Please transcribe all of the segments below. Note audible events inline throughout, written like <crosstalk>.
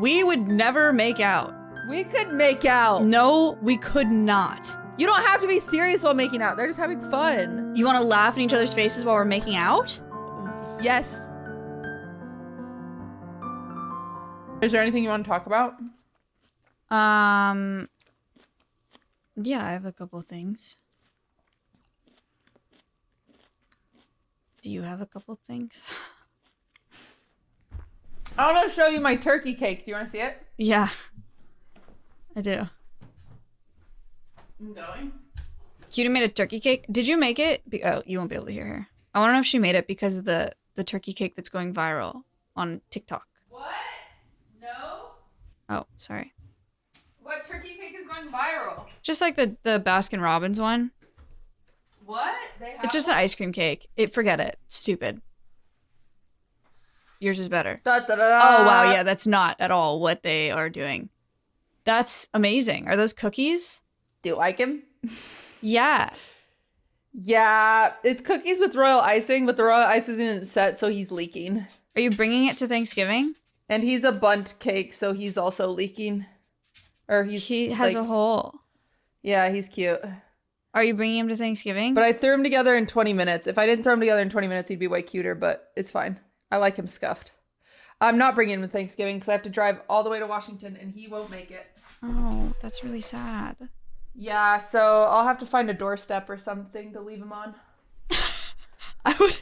We would never make out. We could make out. No, we could not. You don't have to be serious while making out. They're just having fun. You want to laugh in each other's faces while we're making out? Yes. Is there anything you want to talk about? Um. Yeah, I have a couple things. Do you have a couple things? <laughs> I want to show you my turkey cake. Do you want to see it? yeah, I do. I'm going. Cutie made a turkey cake. Did you make it? Be- oh, you won't be able to hear her. I want to know if she made it because of the the turkey cake that's going viral on TikTok. What? No. Oh, sorry. What turkey cake is going viral? Just like the the Baskin Robbins one. What? They have It's just an ice cream cake. It forget it. Stupid. Yours is better. Da, da, da. Oh wow, yeah, that's not at all what they are doing. That's amazing. Are those cookies? Do you like him? <laughs> Yeah. Yeah, it's cookies with royal icing, but the royal icing isn't set, so he's leaking. Are you bringing it to Thanksgiving? And he's a bundt cake, so he's also leaking. Or he's He has like- a hole. Yeah, he's cute. Are you bringing him to Thanksgiving? But I threw him together in 20 minutes. If I didn't throw him together in 20 minutes, he'd be way cuter, but it's fine. I like him scuffed. I'm not bringing him to Thanksgiving because I have to drive all the way to Washington and he won't make it. oh, that's really sad. Yeah, so I'll have to find a doorstep or something to leave him on. <laughs> I would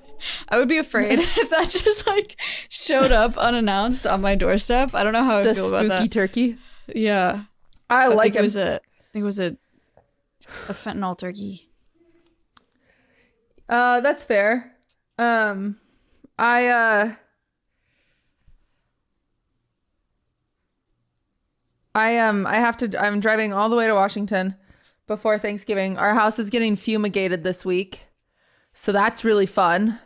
I would be afraid <laughs> if that just like showed up unannounced on my doorstep. I don't know how I feel about that. spooky turkey. yeah. I, I like it was a I think it was a a fentanyl turkey. Uh, that's fair. Um, I uh, I um, I have to. I'm driving all the way to Washington before Thanksgiving. Our house is getting fumigated this week, so that's really fun.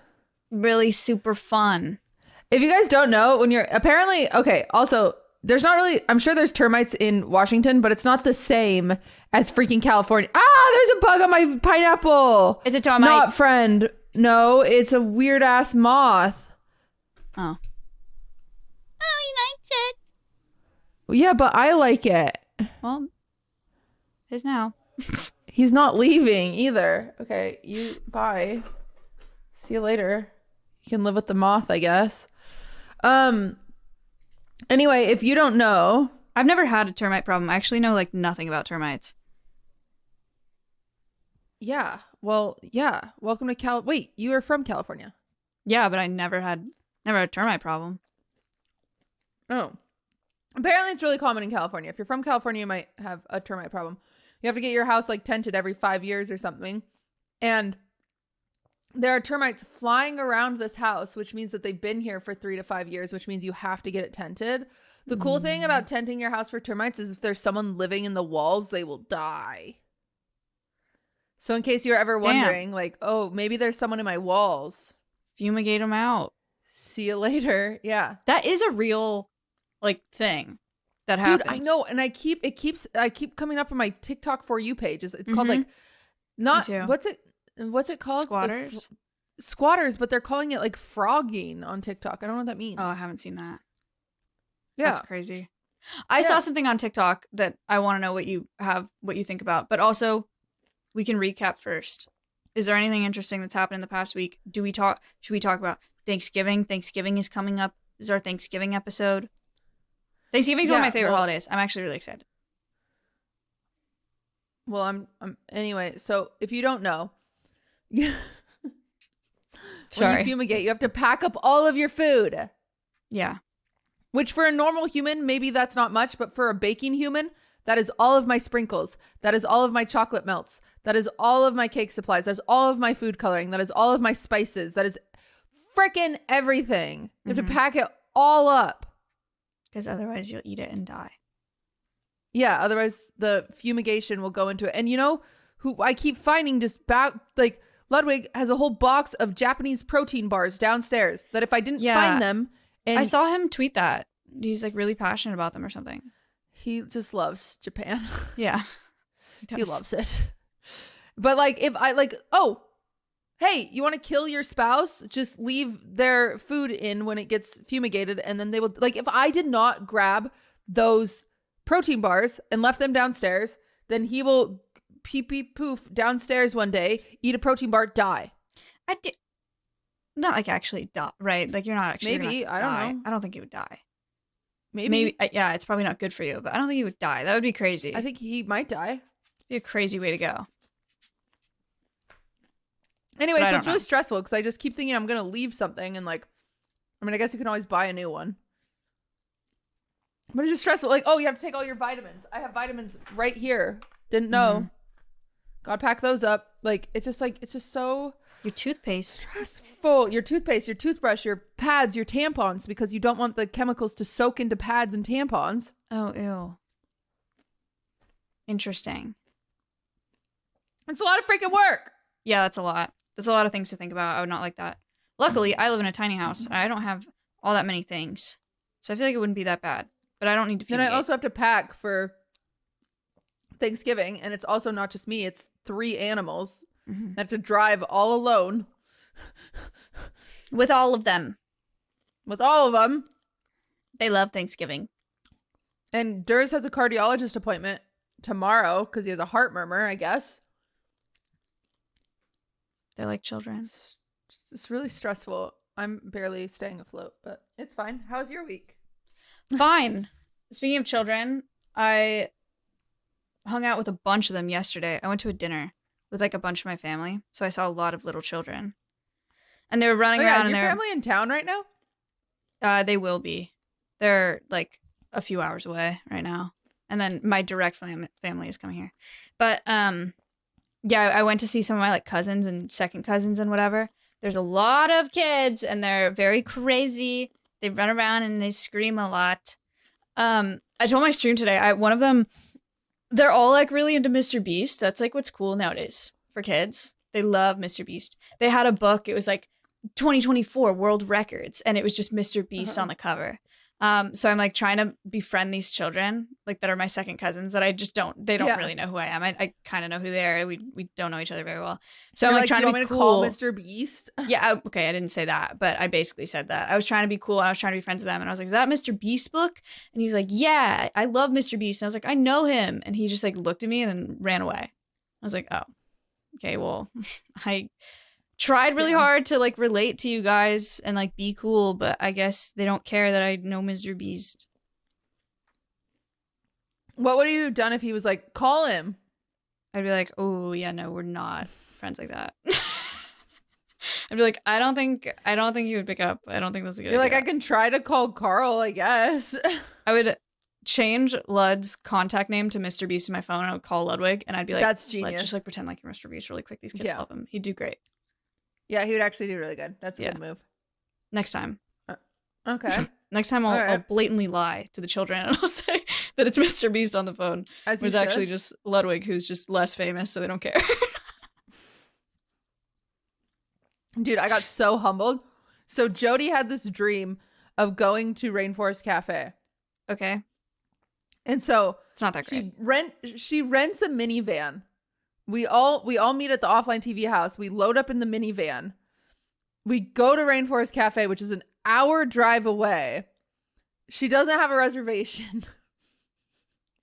Really super fun. If you guys don't know, when you're apparently okay, also there's not really I'm sure there's termites in Washington, but it's not the same as freaking California. Ah, there's a bug on my pineapple. It's a termite. Not friend. No, it's a weird ass moth. Oh. Oh, he likes it. Yeah, but I like it. Well, his now. <laughs> He's not leaving either. Okay, you bye. See you later. You can live with the moth, I guess. Um anyway, if you don't know, I've never had a termite problem. I actually know like nothing about termites. yeah. Well, yeah. Welcome to Cal Wait, you are from California. Yeah, but I never had never had a termite problem. Oh. Apparently it's really common in California. If you're from California, you might have a termite problem. You have to get your house like tented every 5 years or something. And there are termites flying around this house, which means that they've been here for 3 to 5 years, which means you have to get it tented. The cool thing about mm. tenting your house for termites is if there's someone living in the walls, they will die. So in case you're ever Damn. wondering like, "Oh, maybe there's someone in my walls." Fumigate them out. See you later. Yeah. That is a real like thing that Dude, happens. I know, and I keep it keeps I keep coming up on my TikTok for you page. It's, it's called Mhm. like not what's it what's it called? Squatters. squatters, but they're calling it like frogging on TikTok. I don't know what that means. Oh, I haven't seen that. yeah. That's crazy. I Yeah. saw something on TikTok that I want to know what you have, what you think about. But also, we can recap first. Is there anything interesting that's happened in the past week? Do we talk? Should we talk about Thanksgiving? Thanksgiving is coming up. This is our Thanksgiving episode. Thanksgiving Thanksgiving's one of my favorite well- holidays. I'm actually really excited. Well, I'm I'm anyway, so if you don't know, <laughs> when Sorry. you fumigate, you have to pack up all of your food. Yeah. Which for a normal human, maybe that's not much, but for a baking human, that is all of my sprinkles. That is all of my chocolate melts. That is all of my cake supplies. That's all of my food coloring. That is all of my spices. That is freaking everything. You have Mhm. to pack it all up. Because otherwise, you'll eat it and die. Yeah, otherwise the fumigation will go into it. And you know who I keep finding just back like Ludwig has a whole box of Japanese protein bars downstairs that if I didn't Yeah. find them and I saw him tweet that. He's like really passionate about them or something. He just loves Japan. <laughs> Yeah. he does. loves it. But like if I like oh hey, you want to kill your spouse? Just leave their food in when it gets fumigated, and then they will. Like, if I did not grab those protein bars and left them downstairs, then he will pee pee poof downstairs one day, eat a protein bar, die. I did not like actually die, right? Like you're not actually Maybe, not I don't die. know. I don't think he would die. Maybe. Maybe, uh, yeah, it's probably not good for you, but I don't think he would die. That would be crazy. I think he might die. be a crazy way to go. Anyway, But so it's really stressful because I just keep thinking I'm gonna leave something and like, I mean, I guess you can always buy a new one, but it's just stressful. Like, oh, you have to take all your vitamins. I have vitamins right here. Didn't know. Mhm. Gotta pack those up. Like, it's just like it's just so Your toothpaste. stressful. Your toothpaste, your toothbrush, your pads, your tampons, because you don't want the chemicals to soak into pads and tampons. Oh, ew. Interesting. It's a lot of freaking work. Yeah, that's a lot. That's a lot of things to think about. I would not like that. Luckily, I live in a tiny house. I don't have all that many things. So I feel like it wouldn't be that bad. But I don't need to Then I also have to pack for Thanksgiving, and it's also not just me; it's three animals. Mhm. I have to drive all alone With all of them. with all of them. They love Thanksgiving. And Durs has a cardiologist appointment tomorrow because he has a heart murmur. I guess They're like children. it's, it's really stressful. I'm barely staying afloat, but it's fine. How's your week? Fine. Speaking of children, I hung out with a bunch of them yesterday. I went to a dinner with like a bunch of my family. So I saw a lot of little children. And they were Oh, running yeah, around is your family in town right now? Uh, they will be. They're like a few hours away right now, and then my direct fam- family is coming here. But um, yeah, I went to see some of my like cousins and second cousins and whatever. There's a lot of kids, and they're very crazy. They run around and they scream a lot. Um, I told my stream today. I one of them, they're all like really into Mr. Beast. That's like what's cool nowadays for kids. They love Mr. Beast. They had a book. It was like 2024 world records and it was just mr beast Uh-huh. on the cover um so i'm like trying to befriend these children like that are my second cousins that i just don't they don't Yeah. really know who i am. I, I kind of know who they are. We we don't know each other very well. So You're i'm like, trying Do you to want be me cool call Mr. Beast? <laughs> yeah I- okay i didn't say that but i basically said that. I was trying to be cool i was trying to be friends with them and i was like is that mr beast book? And he was like yeah i love mr beast. And i was like i know him. And he just like looked at me and then ran away. I was like oh okay well <laughs> i tried really hard to like relate to you guys and like be cool but i guess they don't care that i know mr beast What would you have done if he was like, call him? i'd be like oh yeah no we're not friends like that <laughs> i'd be like i don't think i don't think he would pick up i don't think that's a good You're like. I can try to call Carl, I guess. <laughs> I would change Lud's contact name to Mr. Beast in my phone. And I would call Ludwig, and I'd be like, That's "Lud, genius. just like pretend like you're Mr. Beast really quick. These kids Yeah. love him. He'd do great yeah, he would actually do really good. That's a Yeah. good move. next time. Uh, okay. <laughs> Next time, I'll, All I'll blatantly lie to the children and <laughs> I'll say that it's Mr. Beast on the phone. As It was actually just Ludwig, who's just less famous, so they don't care. <laughs> Dude, I got so humbled. So Jodi had this dream of going to Rainforest Cafe. okay, And so it's not that great. she rent she rents a minivan. We all we all meet at the OfflineTV house. We load up in the minivan. We go to Rainforest Cafe, which is an hour drive away. She doesn't have a reservation. <laughs>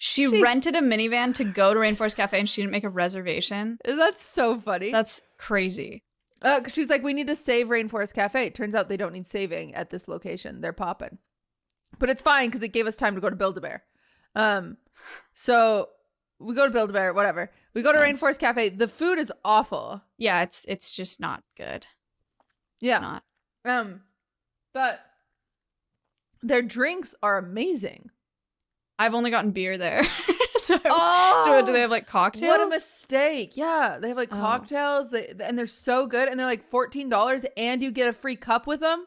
She, she- rented a minivan to go to Rainforest Cafe, and she didn't make a reservation. That's so funny. That's crazy. Uh, she was like, we need to save Rainforest Cafe. It Turns out they don't need saving at this location. They're popping. But it's fine because it gave us time to go to Build-A-Bear. Um, so we go to Build-A-Bear, whatever. We go to Nice. Rainforest Cafe. The food is awful. Yeah, it's it's just not good. Yeah. Not. Um, but their drinks are amazing. I've only gotten beer there. <laughs> so Oh, do, do they have like cocktails? What a mistake! Yeah, they have like Oh. cocktails, they, and they're so good, and they're like fourteen dollars, and you get a free cup with them.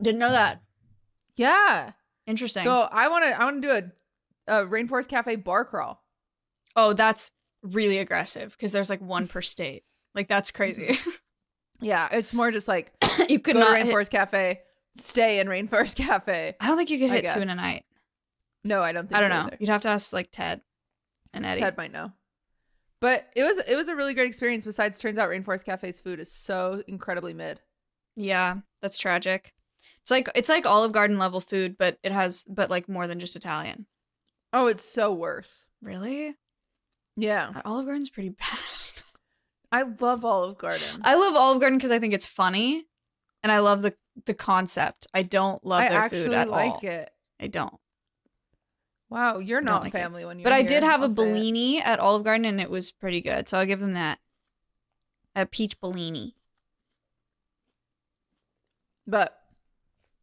Didn't know that. Yeah. Interesting. So I want to I want to do a, a Rainforest Cafe bar crawl. oh, that's really aggressive because there's like one per state. Like that's mm-hmm. crazy. <laughs> Yeah, it's more just like <coughs> you could go not. to Hit, Rainforest Cafe, stay in Rainforest <laughs> Cafe. I don't think you could hit two in a night. No, I don't think I don't so know. either. You'd have to ask like Ted and Eddie. Ted might know. But it was it was a really great experience. Besides, turns out Rainforest Cafe's food is so incredibly mid. Yeah, that's tragic. It's like it's like Olive Garden level food, but it has but like more than just Italian. Oh, it's so worse. Really? Yeah, Olive Garden's pretty <laughs> bad. I love Olive Garden. I love Olive Garden because I think it's funny, and I love the the concept. I don't love I their food at all. I don't like all. it. I don't. Wow, you're not like it. family when you. But I did have a Bellini at Olive Garden, and it was pretty good. So I'll give them that. A peach Bellini. But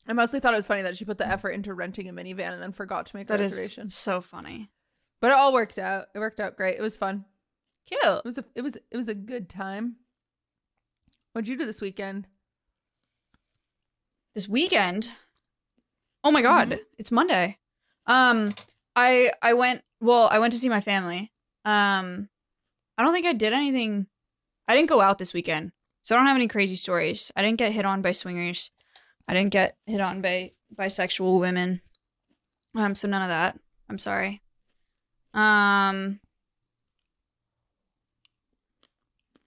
I mostly thought it was funny that she put the effort into renting a minivan and then forgot to make a That is reservation. so funny. But it all worked out. It worked out great. It was fun. Cute. It was a it was it was a good time. What'd you do this weekend? this weekend. Oh my god, Mhm. it's Monday. Um I I went well, I went to see my family. Um I don't think I did anything I didn't go out this weekend. So I don't have any crazy stories. I didn't get hit on by swingers. I didn't get hit on by bisexual women. Um so none of that. I'm sorry. Um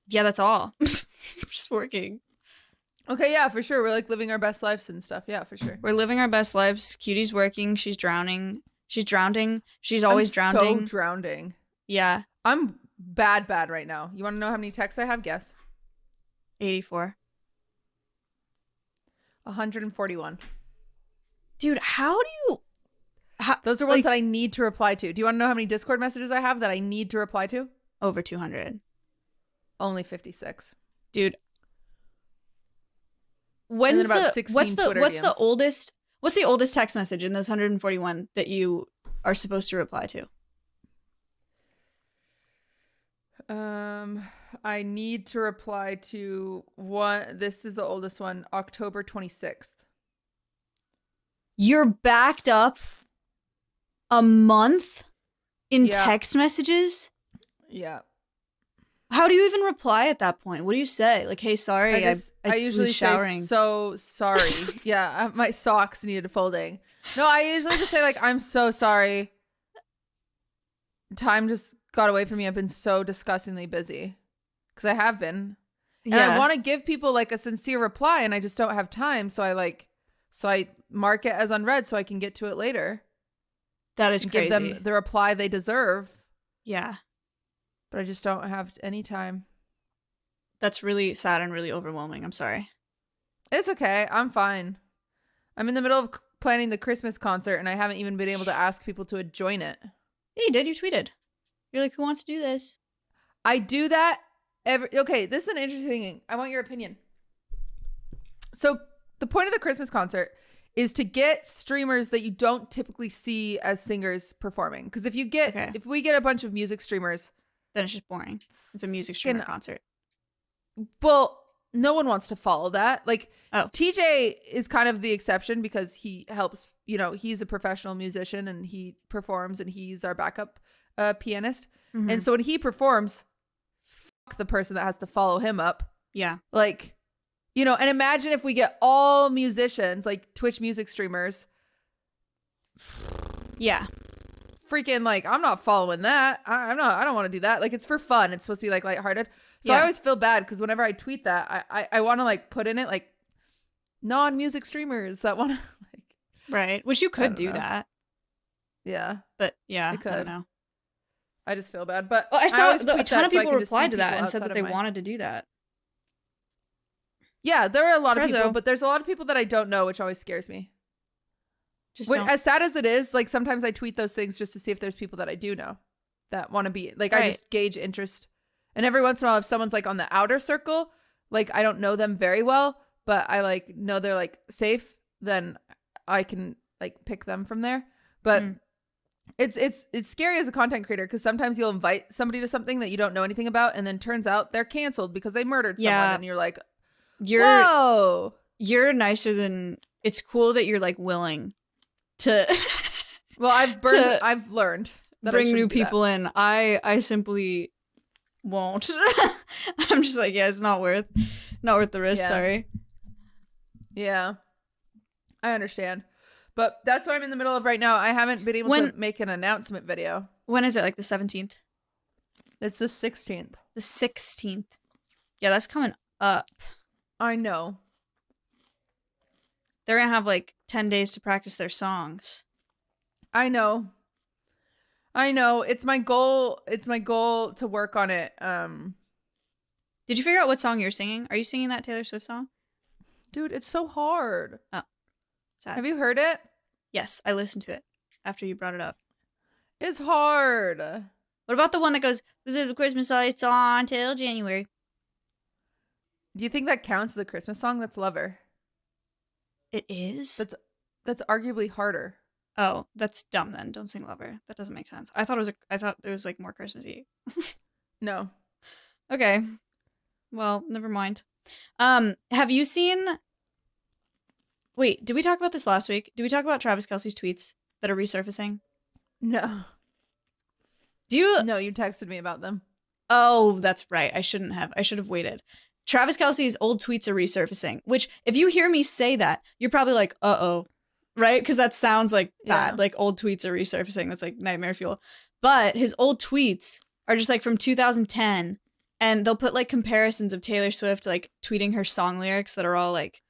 Yeah, that's all. <laughs> Just working. Okay, yeah, for sure. We're like living our best lives and stuff. Yeah, for sure. We're living our best lives. Cutie's working. She's drowning. She's drowning. She's I'm always So drowning. drowning. yeah, I'm bad, bad right now. You want to know how many texts I have? Guess. 84. 141. Dude, how do you. How, Those are ones Like- that I need to reply to. Do you want to know how many Discord messages I have that I need to reply to? over 200. Only 56. Dude. When's the 16 what's the Twitter what's the oldest what's the oldest text message in those 141 that you are supposed to reply to? Um, I need to reply to one. This is the oldest one, October 26th. You're backed up a month in Yeah. text messages? Yeah. How do you even reply at that point? What do you say? Like, "Hey, sorry, I, I, just, I, I, usually was showering." say so sorry. <laughs> yeah, uh, my socks needed folding. No, I usually just say like I'm so sorry. Time just got away from me. I've been so disgustingly busy because I have been, and I want to give people like a sincere reply, and I just don't have time. So I like, so I mark it as unread so I can get to it later that is crazy. give them the reply they deserve. yeah, But I just don't have any time. that's really sad and really overwhelming. I'm sorry. It's okay. I'm fine. I'm in the middle of planning the Christmas concert, and I haven't even been able to ask people to join it. Yeah, you did. You tweeted. You're like, "Who wants to do this?" I do that every. Okay, this is an interesting thing. I want your opinion. So the point of the Christmas concert is to get streamers that you don't typically see as singers performing. Because if you get, Okay. if we get a bunch of music streamers, Then it's just boring. It's a music streamer Can- concert. well, no one wants to follow that. Like Oh. TJ is kind of the exception because he helps, you know, he's a professional musician and he performs and he's our backup uh, pianist. Mhm. And so when he performs, the person that has to follow him up. yeah, Like, you know, and imagine if we get all musicians, like Twitch music streamers, yeah, freaking like, I'm not following that. I, I'm not, I don't want to do that. Like, it's for fun. It's supposed to be like lighthearted. So I always feel bad because whenever I tweet that, I, I, I want to like put in it like non music streamers that want to, <laughs> like, right. Which you could don't know. that, yeah, but yeah, I I, could. don't know. I just feel bad. But Well, I saw always the- a ton that of people can just see replied to that and said that they my- wanted to do that. Yeah, there are a lot of people, Prezzo. but there's a lot of people that I don't know, which always scares me. Just Wait, don't. as sad as it is, like sometimes I tweet those things just to see if there's people that I do know that want to be like I just gauge interest. And every once in a while, if someone's like on the outer circle, like I don't know them very well, but I like know they're like safe, then I can like pick them from there. But Mm. It's it's it's scary as a content creator because sometimes you'll invite somebody to something that you don't know anything about, and then turns out they're canceled because they murdered someone, Yeah. and you're like, you're whoa. you're nicer than. It's cool that you're like willing to <laughs> Well, I've burned. I've learned that bring new shouldn't that. people in. I I simply won't. <laughs> I'm just like, yeah, it's not worth not worth the risk. Yeah. Sorry. Yeah. I understand. But that's what I'm in the middle of right now. I haven't been able When- to make an announcement video. When is it? Like the 17th? It's the 16th. The 16th. Yeah, that's coming up. I know. They're going to have like 10 days to practice their songs. I know. I know. It's my goal. It's my goal to work on it. Um Did you figure out what song you're singing? Are you singing that Taylor Swift song? dude, it's so hard. Sad. Have you heard it? yes, I listened to it after you brought it up. It's hard. What about the one that goes, visit the Christmas lights on till January? Do you think that counts as a Christmas song? That's Lover. It is? That's that's arguably harder. oh, that's dumb then. Don't sing Lover. That doesn't make sense. I thought it was a, I thought it was like more Christmassy. <laughs> No. Okay. Well, never mind. Um, have you seen Wait, did we talk about this last week? Did we talk about Travis Kelce's tweets that are resurfacing? No. Do you No, you texted me about them. Oh, that's right. I shouldn't have. I should have waited. Travis Kelce's old tweets are resurfacing, which if you hear me say that, you're probably like, uh oh. Right? Because that sounds like bad. Yeah. Like old tweets are resurfacing. That's like nightmare fuel. But his old tweets are just like from 2010. And they'll put like comparisons of Taylor Swift like tweeting her song lyrics that are all like,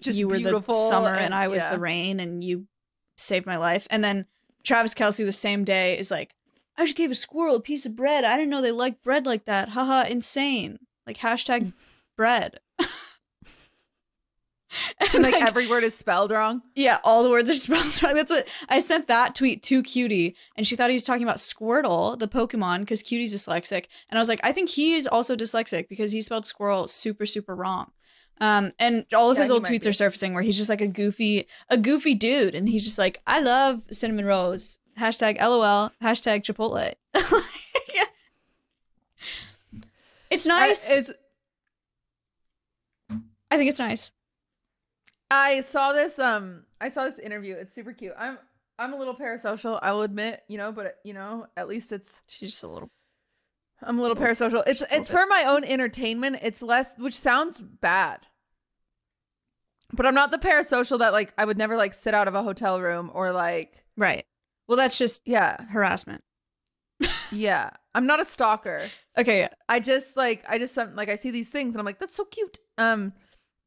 Just you were the summer and, and- I was yeah. the rain and you saved my life. And then Travis Kelce the same day is like, I just gave a squirrel a piece of bread. I didn't know they like bread like that. Haha, insane. Like hashtag <laughs> bread. <laughs> and And like like, every word is spelled wrong. yeah, all the words are <laughs> spelled wrong. That's what I sent that tweet to Cutie, and she thought he was talking about Squirtle, the Pokemon, because Cutie's dyslexic. And I was like, I think he is also dyslexic because he spelled squirrel super, super wrong. Um, and all of Yeah, his old tweets be. are surfacing where he's just like a goofy, a goofy dude, and he's just like, I love cinnamon rolls. Hashtag LOL. Hashtag Chipotle. <laughs> it's I- nice. it's I think it's nice. I saw this um I saw this interview. It's super cute. I'm I'm a little parasocial, I will admit, you know, but you know, at least it's She's just a little. I'm a little parasocial. It's just a little it's for my own entertainment. It's less which sounds bad. But I'm not the parasocial that like I would never like sit out of a hotel room or like Right. Well, that's just yeah. harassment. <laughs> Yeah. I'm not a stalker. Okay. Yeah. I just like I just like I see these things and I'm like that's so cute. Um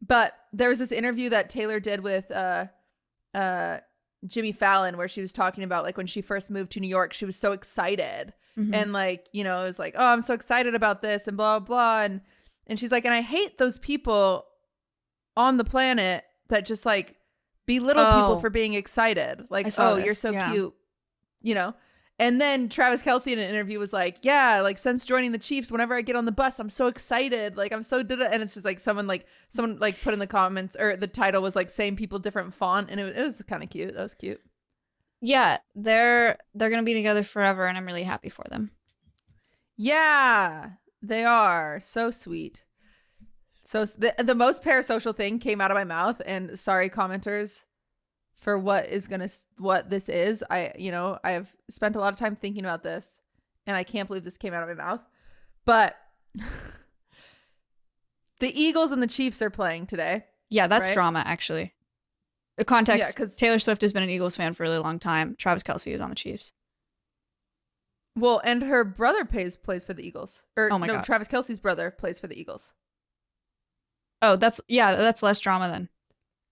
but there was this interview that Taylor did with uh uh Jimmy Fallon where she was talking about like when she first moved to New York she was so excited Mhm. and like you know it was like oh I'm so excited about this and blah blah blah and and she's like and I hate those people on the planet that just like belittle Oh. people for being excited like oh you're so yeah. cute you know and then Travis Kelce in an interview was like, "Yeah, like since joining the Chiefs, whenever I get on the bus, I'm so excited. Like I'm so did it." And it's just like someone like someone like put in the comments or the title was like same people different font, and it was, it was kind of cute. That was cute. yeah, they're they're gonna be together forever, and I'm really happy for them. Yeah, they are so sweet. So the the most parasocial thing came out of my mouth, and sorry, commenters, for what is gonna what this is. I you know I have spent a lot of time thinking about this, and I can't believe this came out of my mouth. But <laughs> the Eagles and the Chiefs are playing today. Yeah, that's Right? drama actually. The context: Yeah, 'cause- Taylor Swift has been an Eagles fan for a really long time. Travis Kelce is on the Chiefs. Well, and her brother plays plays for the Eagles. Or Oh my no, God. Travis Kelce's brother plays for the Eagles. Oh, that's yeah, that's less drama then.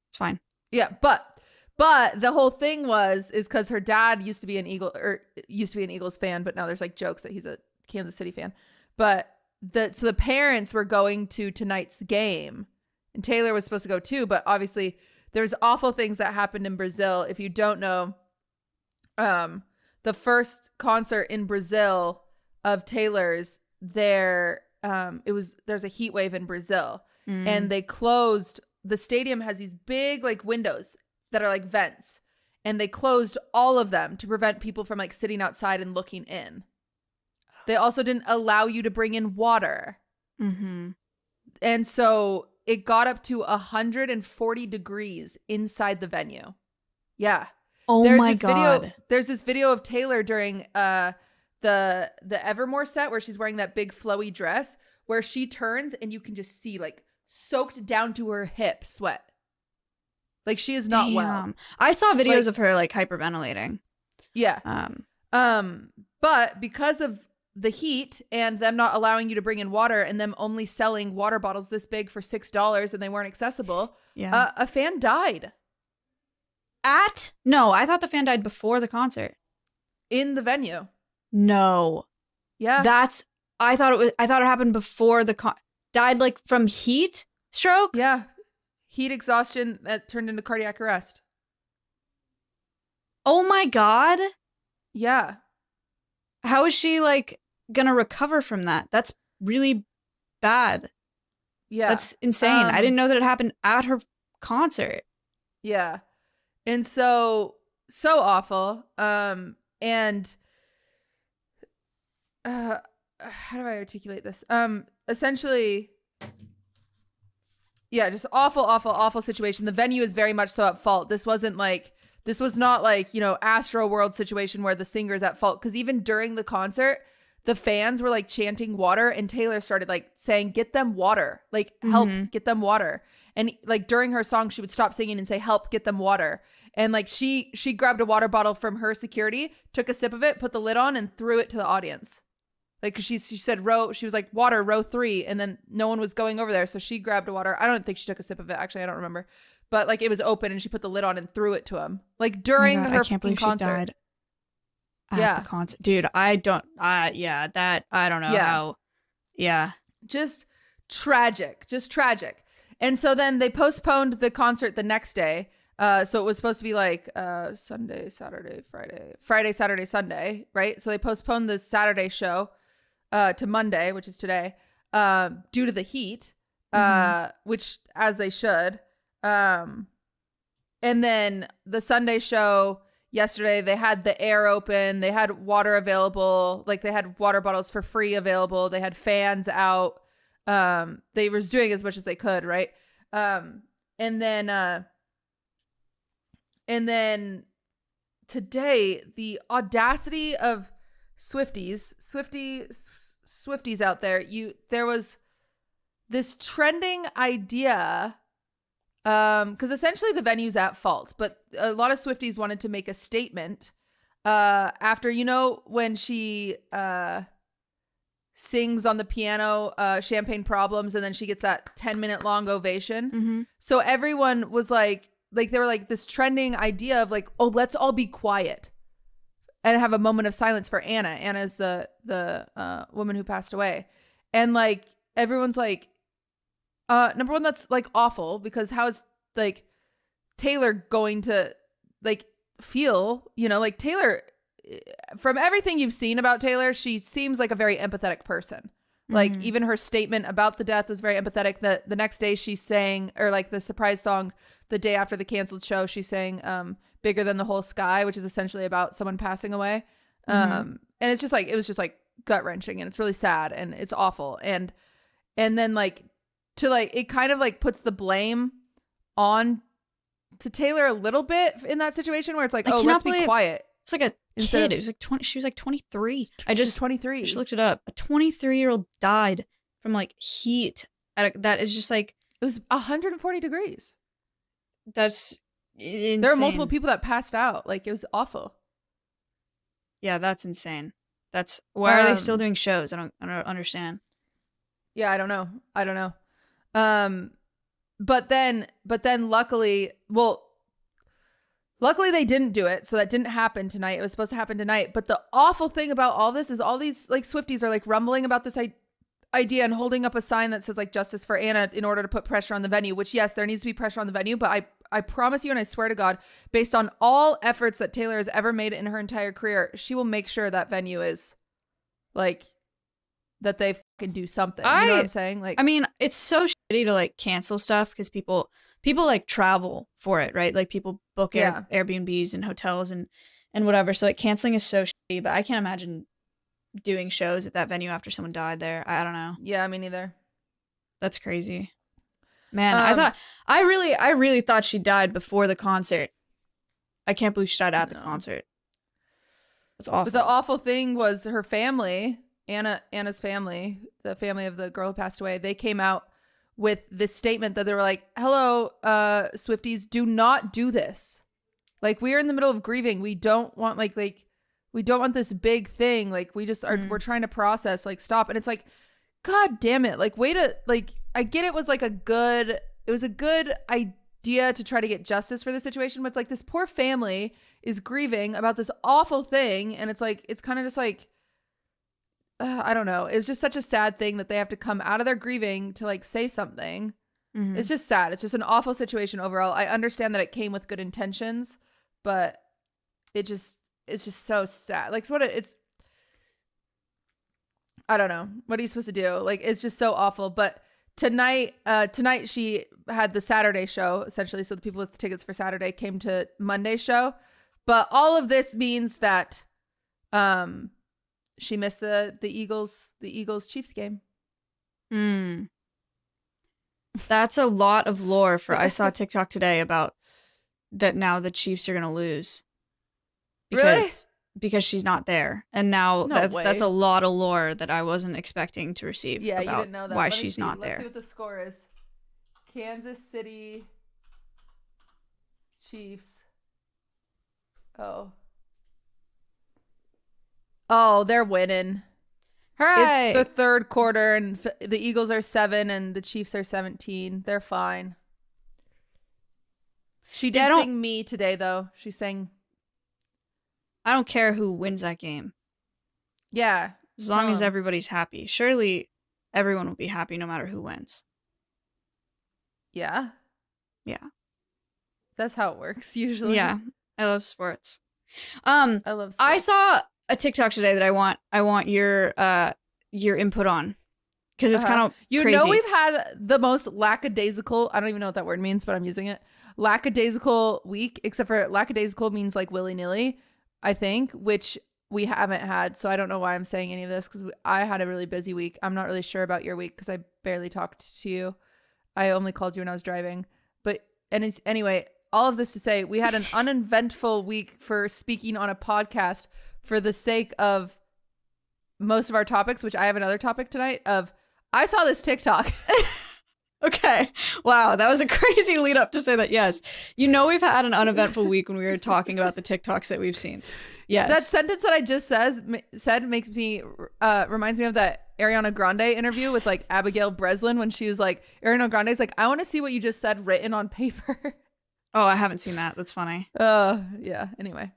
It's fine. Yeah, but but the whole thing was is because her dad used to be an Eagle or used to be an Eagles fan, but now there's like jokes that he's a Kansas City fan. But the so the parents were going to tonight's game, and Taylor was supposed to go too. But obviously, there's awful things that happened in Brazil. If you don't know, um, the first concert in Brazil of Taylor's, there, um, it was there's a heat wave in Brazil Mm. and they closed the stadium has these big like windows that are like vents and they closed all of them to prevent people from like sitting outside and looking in they also didn't allow you to bring in water mm-hmm. and so it got up to 140 degrees inside the venue yeah Oh there's my this god. video there's this video of taylor during uh the the evermore set where she's wearing that big flowy dress where she turns and you can just see like soaked down to her hip sweat like she is not well I saw videos Like- of her like hyperventilating. yeah Um, um but because of the heat and them not allowing you to bring in water and them only selling water bottles this big for six dollars and they weren't accessible, Yeah. uh, a fan died At no, I thought the fan died before the concert. in the venue. No, Yeah, that's. I thought it was. I thought it happened before the con. Died like from heat stroke. yeah, heat exhaustion that turned into cardiac arrest. Oh my god. Yeah, How is she like gonna recover from that? That's really bad. yeah, That's insane. I Um, didn't know that it happened at her concert. yeah, and so so awful. Um, and uh, how do I articulate this? Um, essentially, yeah, just awful, awful, awful situation. The venue is very much so at fault. This wasn't like this was not like you know Astroworld situation where the singer's at fault because even during the concert. The fans were like chanting water, and Taylor started like saying, "Get them water! Like help, Mhm. get them water!" And like during her song, she would stop singing and say, "Help, get them water!" And like she she grabbed a water bottle from her security, took a sip of it, put the lid on, and threw it to the audience. Like she she said row she was like water row three, and then no one was going over there, so she grabbed water. I don't think she took a sip of it. Actually, I don't remember, but like it was open, and she put the lid on and threw it to him. Like during Oh God, her I can't believe fucking she concert. died at Yeah. the concert, dude. I don't. i yeah, that I don't know Yeah. how. Yeah, just tragic just tragic and so then they postponed the concert the next day uh so it was supposed to be like uh sunday saturday friday friday saturday sunday right so they postponed the saturday show uh to monday which is today um due to the heat uh which as they should um and then the sunday show yesterday they had the air open they had water available like they had water bottles for free available they had fans out um they was doing as much as they could right? Um and then uh and then today the audacity of swifties swifty swifties out there you there was this trending idea um because essentially the venue's at fault but a lot of swifties wanted to make a statement uh after you know when she uh sings on the piano uh champagne problems and then she gets that 10 minute long ovation mm-hmm. so everyone was like like they were like this trending idea of like oh let's all be quiet and have a moment of silence for anna. Anna's the the uh woman who passed away. And like everyone's like uh number one that's like awful because how is like taylor going to like feel you know like taylor eh, from everything you've seen about taylor she seems like a very empathetic person. Like Mhm. even her statement about the death was very empathetic that the next day she sang or like the surprise song the day after the canceled show she sang um bigger than the whole sky which is essentially about someone passing away Mhm. um and it's just like it was just like gut wrenching and it's really sad and it's awful and and then like to like it kind of like puts the blame on to Taylor a little bit in that situation where it's like oh let's be quiet It's like a Instead kid. of- it was like twenty. She was like twenty three. I just 23 She looked it up. A twenty three year old died from like heat. At a, that is just like it was 140 degrees that's insane. there are multiple people that passed out like it was awful Yeah, that's insane. That's why are they still Um, doing shows? I don't. I don't understand. Yeah, I don't know. I don't know. Um but then but then luckily, well luckily they didn't do it, so that didn't happen tonight. It was supposed to happen tonight. But the awful thing about all this is all these like Swifties are like rumbling about this I- idea and holding up a sign that says like justice for Anna in order to put pressure on the venue, which yes, there needs to be pressure on the venue, but I I promise you and I swear to God, based on all efforts that Taylor has ever made in her entire career, she will make sure that venue is like that they can do something. you know what I'm saying? Like I mean, it's so shitty to like cancel stuff because people people like travel for it, right? Like people book Air, Airbnbs and hotels and and whatever. So like canceling is so shitty. But I can't imagine doing shows at that venue after someone died there. I, I don't know. yeah, me neither. That's crazy. Man, I Um, thought I really I really thought she died before the concert. I can't believe she died at the concert. That's awful. But the awful thing was her family, Anna Anna's family, the family of the girl who passed away, they came out with this statement that they were like, "Hello, uh Swifties, do not do this. Like we are in the middle of grieving. We don't want like like we don't want this big thing. Like we just are Mm. we're trying to process, like stop. And it's like, God damn it. Like way to like I get it was like a good it was a good idea to try to get justice for the situation, but it's like this poor family is grieving about this awful thing, and it's like it's kind of just like uh, I don't know. It's just such a sad thing that they have to come out of their grieving to like say something. Mhm. It's just sad. It's just an awful situation overall. I understand that it came with good intentions, but it just it's just so sad. Like, what it- it's I don't know. What are you supposed to do? Like, it's just so awful. But tonight, uh, tonight she had the Saturday show essentially. So the people with the tickets for Saturday came to Monday show. But all of this means that, um, she missed the the Eagles the Eagles Chiefs game. Hmm. That's a lot of lore for I saw <laughs> TikTok today about that now the Chiefs are going to lose. Really? Because because she's not there. And now No that's that's a lot of lore that I wasn't expecting to receive Yeah, you about didn't know that. why Let she's not Let's see there. what the score is. Kansas City Chiefs. Oh. Oh, they're winning. Hooray! It's the third quarter, and f- the Eagles are seven, and the Chiefs are seventeen. They're fine. She did Yeah, I don't- sing "Me" today, though. She sang, I don't care who wins that game. "Yeah." As long as everybody's happy. Surely everyone will be happy no matter who wins. Yeah. Yeah. That's how it works <laughs> usually. Yeah. I love sports. Um I love. sports. I saw a TikTok today that I want I want your uh your input on cuz it's Uh-huh. kind of You crazy. know we've had the most lackadaisical. I don't even know what that word means, but I'm using it. Lackadaisical week, except for lackadaisical means like willy nilly. I think, which we haven't had. So I don't know why I'm saying any of this because I had a really busy week. I'm not really sure about your week because I barely talked to you. I only called you when I was driving. But and it's anyway. All of this to say, we had an <laughs> uneventful week for speaking on a podcast for the sake of most of our topics, which I have another topic tonight of I saw this TikTok. <laughs> Okay. Wow, that was a <laughs> crazy lead up to say that. Yes. You know we've had an uneventful week when we were talking about the TikToks that we've seen. Yes. That sentence that I just says m- said makes me uh reminds me of that Ariana Grande interview with like Abigail Breslin when she was like Ariana Grande's like I want to see what you just said written on paper. <laughs> oh, I haven't seen that. That's funny. uh yeah, anyway.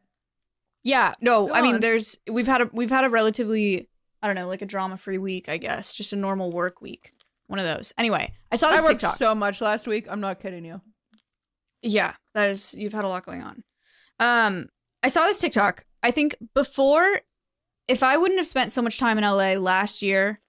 Yeah, no, Go I mean there's we've had a we've had a relatively I don't know, like a drama-free week, I guess. Just a normal work week. One of those. Anyway, I saw I this worked TikTok. so much last week. I'm not kidding you. Yeah, that is you've had a lot going on. Um I saw this TikTok. I think before if I wouldn't have spent so much time in LA last year,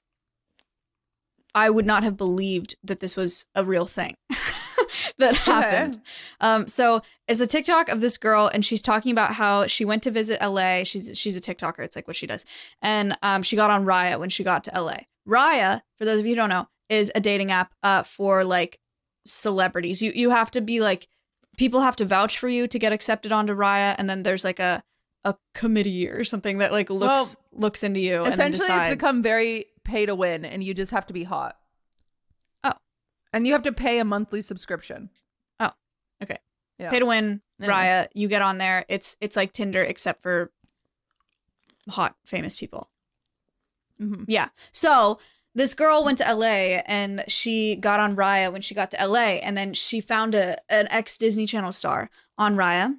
I would not have believed that this was a real thing <laughs> that happened. Um so it's a TikTok of this girl and she's talking about how she went to visit LA. She's she's a TikToker. It's like what she does. And um she got on Raya when she got to LA. Raya, for those of you who don't know, is a dating app uh for like celebrities. You you have to be like people have to vouch for you to get accepted onto Raya, and then there's like a a committee or something that like looks looks into you. Essentially, it's become very pay to win, and you just have to be hot. Oh. and you have to pay a monthly subscription. Oh, okay. Yeah. pay to win Anyway. Raya. You get on there. It's it's like Tinder except for hot famous people. hmm Yeah. So this girl went to LA and she got on Raya when she got to LA, and then she found a an ex Disney Channel star on Raya,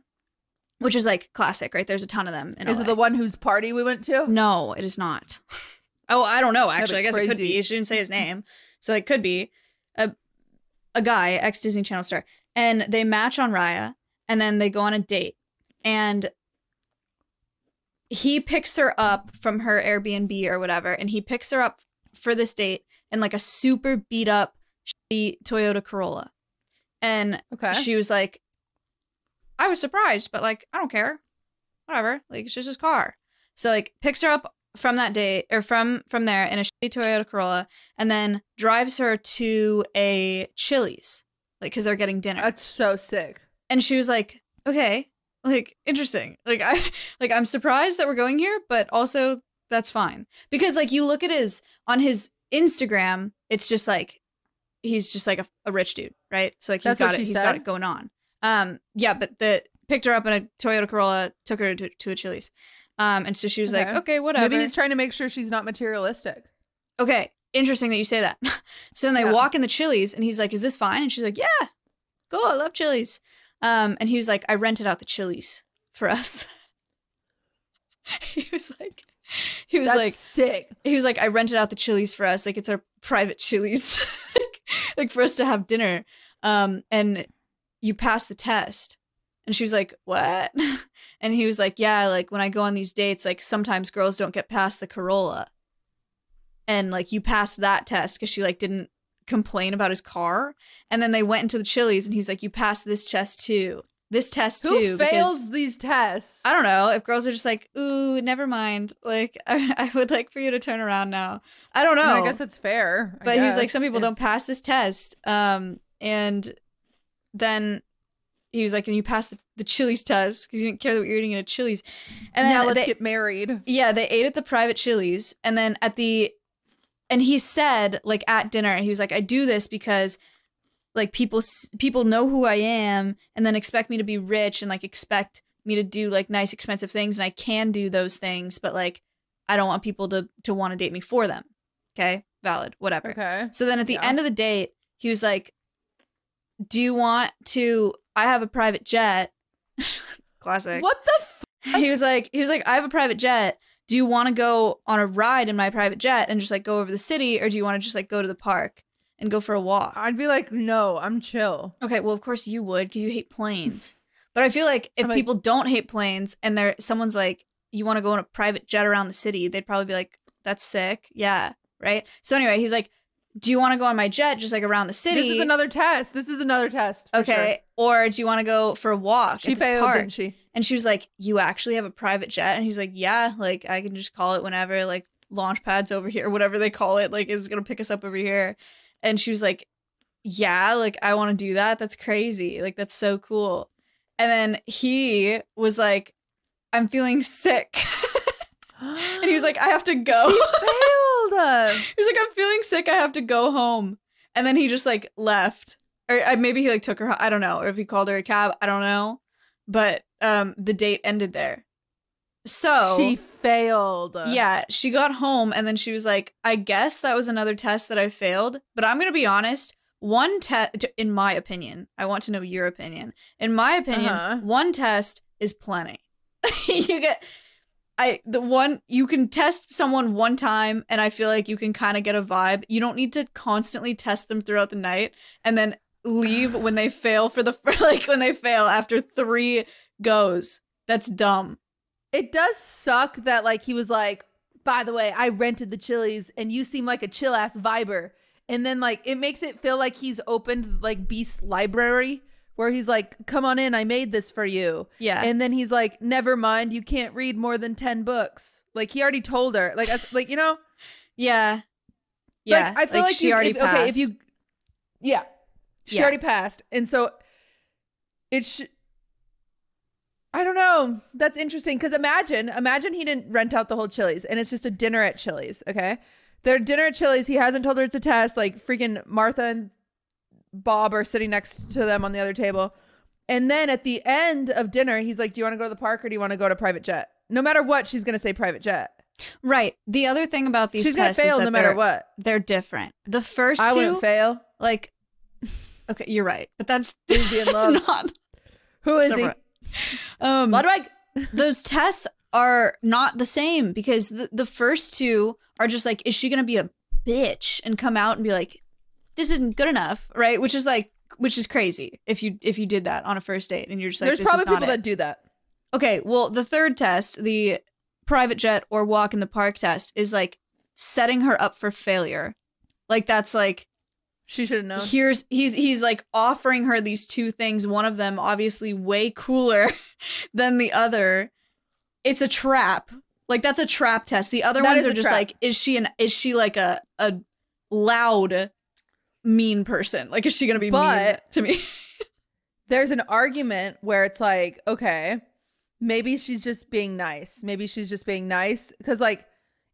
which is like classic, right? There's a ton of them. In Is LA. it the one whose party we went to? No, it is not. Oh, I don't know. Actually, I guess it could be. She didn't say his name, so it could be a a guy, ex Disney Channel star, and they match on Raya, and then they go on a date, and he picks her up from her Airbnb or whatever, and he picks her up for this date in like a super beat up shitty Toyota Corolla, and Okay. she was like, I was surprised, but like, I don't care. Whatever. Like, it's just his car. So like picks her up from that date or from from there in a shitty Toyota Corolla and then drives her to a Chili's. Like, cause they're getting dinner. That's so sick. and she was like, okay, like interesting. Like I <laughs> like I'm surprised that we're going here, but also that's fine. Because like you look at his on his Instagram, it's just like he's just like a, a rich dude, right? So like he's That's got it, he's said? got it going on. Um yeah, but the picked her up in a Toyota Corolla, took her to, to a Chili's. Um, and so she was like, Okay. okay, whatever. Maybe he's trying to make sure she's not materialistic. okay, interesting that you say that. <laughs> so then they Yeah. walk in the Chili's, and he's like, is this fine? And she's like, yeah, cool, I love Chili's. Um, and he was like, I rented out the Chili's for us. <laughs> he was like, <laughs> he was That's like, sick. he was like, I rented out the Chili's for us. Like it's our private Chili's, <laughs> like, like for us to have dinner. Um, and you passed the test. And she was like, What? <laughs> And he was like, Yeah, like when I go on these dates, like sometimes girls don't get past the Corolla. And like you passed that test because she like didn't complain about his car. And then they went into the Chili's and he was like, You passed this test too. This test Who too. Who fails because- these tests? I don't know if girls are just like, ooh, never mind. Like, <laughs> I, I would like for you to turn around now. I don't know. I, mean, I guess it's fair. I but he was like, some people don't pass this test. Um, and then he was like, and you passed the, the Chili's test because you didn't care what you're eating at a Chili's. And then now let's they, get married. yeah, they ate at the private Chili's, and then at the, and he said like at dinner, he was like, I do this because like people people know who I am, and then expect me to be rich and like expect me to do like nice expensive things, and I can do those things, but like I don't want people to to want to date me for them. Okay, valid, whatever. Okay. So then at the Yeah. end of the date, he was like, "Do you want to? I have a private jet." <laughs> Classic. What the? <laughs> F- He was like, he was like, "I have a private jet. Do you want to go on a ride in my private jet and just like go over the city, or do you want to just like go to the park and go for a walk?" I'd be like, no, I'm chill. Okay, well, of course you would because you hate planes. <laughs> But I feel like if I'm like- people don't hate planes and they're someone's like, you want to go on a private jet around the city, they'd probably be like, that's sick. Yeah. Right. So anyway, he's like, do you want to go on my jet just like around the city? This is another test. This is another test. okay. Or do you want to go for a walk. She failed, park? didn't she? And she was like, you actually have a private jet? And he's like, yeah, like I can just call it whenever, like launch pads over here, whatever they call it, like is going to pick us up over here. And she was like, yeah, like I want to do that. That's crazy. Like that's so cool. And then he was like, I'm feeling sick. <laughs> and he was like, I have to go. she <laughs> failed. Uh, he was like, I'm feeling sick. I have to go home. And then he just like left. Or uh, maybe he like took her. I don't know. Or if he called her a cab. I don't know. But um, the date ended there. So she failed. yeah, she got home and then she was like, I guess that was another test that I failed. But I'm going to be honest. One test, in my opinion, I want to know your opinion. In my opinion, Uh-huh. one test is plenty. <laughs> you get, I, the one, you can test someone one time and I feel like you can kind of get a vibe. You don't need to constantly test them throughout the night and then leave when they fail for the, <laughs> like when they fail after three goes. That's dumb. It does suck that like he was like, by the way, I rented the Chili's and you seem like a chill ass viber. And then like it makes it feel like he's opened like Beast's library where he's like, come on in, I made this for you. Yeah. And then he's like, never mind, you can't read more than 10 books. Like he already told her. Like, like you know, yeah. <laughs> Yeah. Like, I feel like, she you- already if, passed. Okay, if you, yeah, she Yeah. already passed, and so it should. I don't know. That's interesting because imagine, imagine he didn't rent out the whole Chili's, and it's just a dinner at Chili's. Okay, their dinner at Chili's. He hasn't told her it's a test. Like freaking Martha and Bob are sitting next to them on the other table, and then at the end of dinner, he's like, "Do you want to go to the park or do you want to go to private jet?" No matter what, she's gonna say private jet. Right. The other thing about these she's gonna fail is that no matter what. they're different. The first I two, wouldn't fail. like, okay, you're right, but that's be in <laughs> that's not. Who is he? <laughs> Um, Ludwig. <laughs> those tests are not the same because the, the first two are just like, is she gonna be a bitch and come out and be like, this isn't good enough, right? Which is like, which is crazy if you if you did that on a first date and you're just like, There's this probably is not people it. that do that. Okay, well, the third test, the private jet or walk in the park test, is like setting her up for failure. Like that's like She should have known. here's he's he's like offering her these two things, one of them obviously way cooler <laughs> than the other. It's a trap. Like that's a trap test. The other That ones are just trap. like is she an is she like a a loud mean person? Like is she going to be mean to me? <laughs> There's an argument where it's like, okay, maybe she's just being nice. Maybe she's just being nice. Cause like,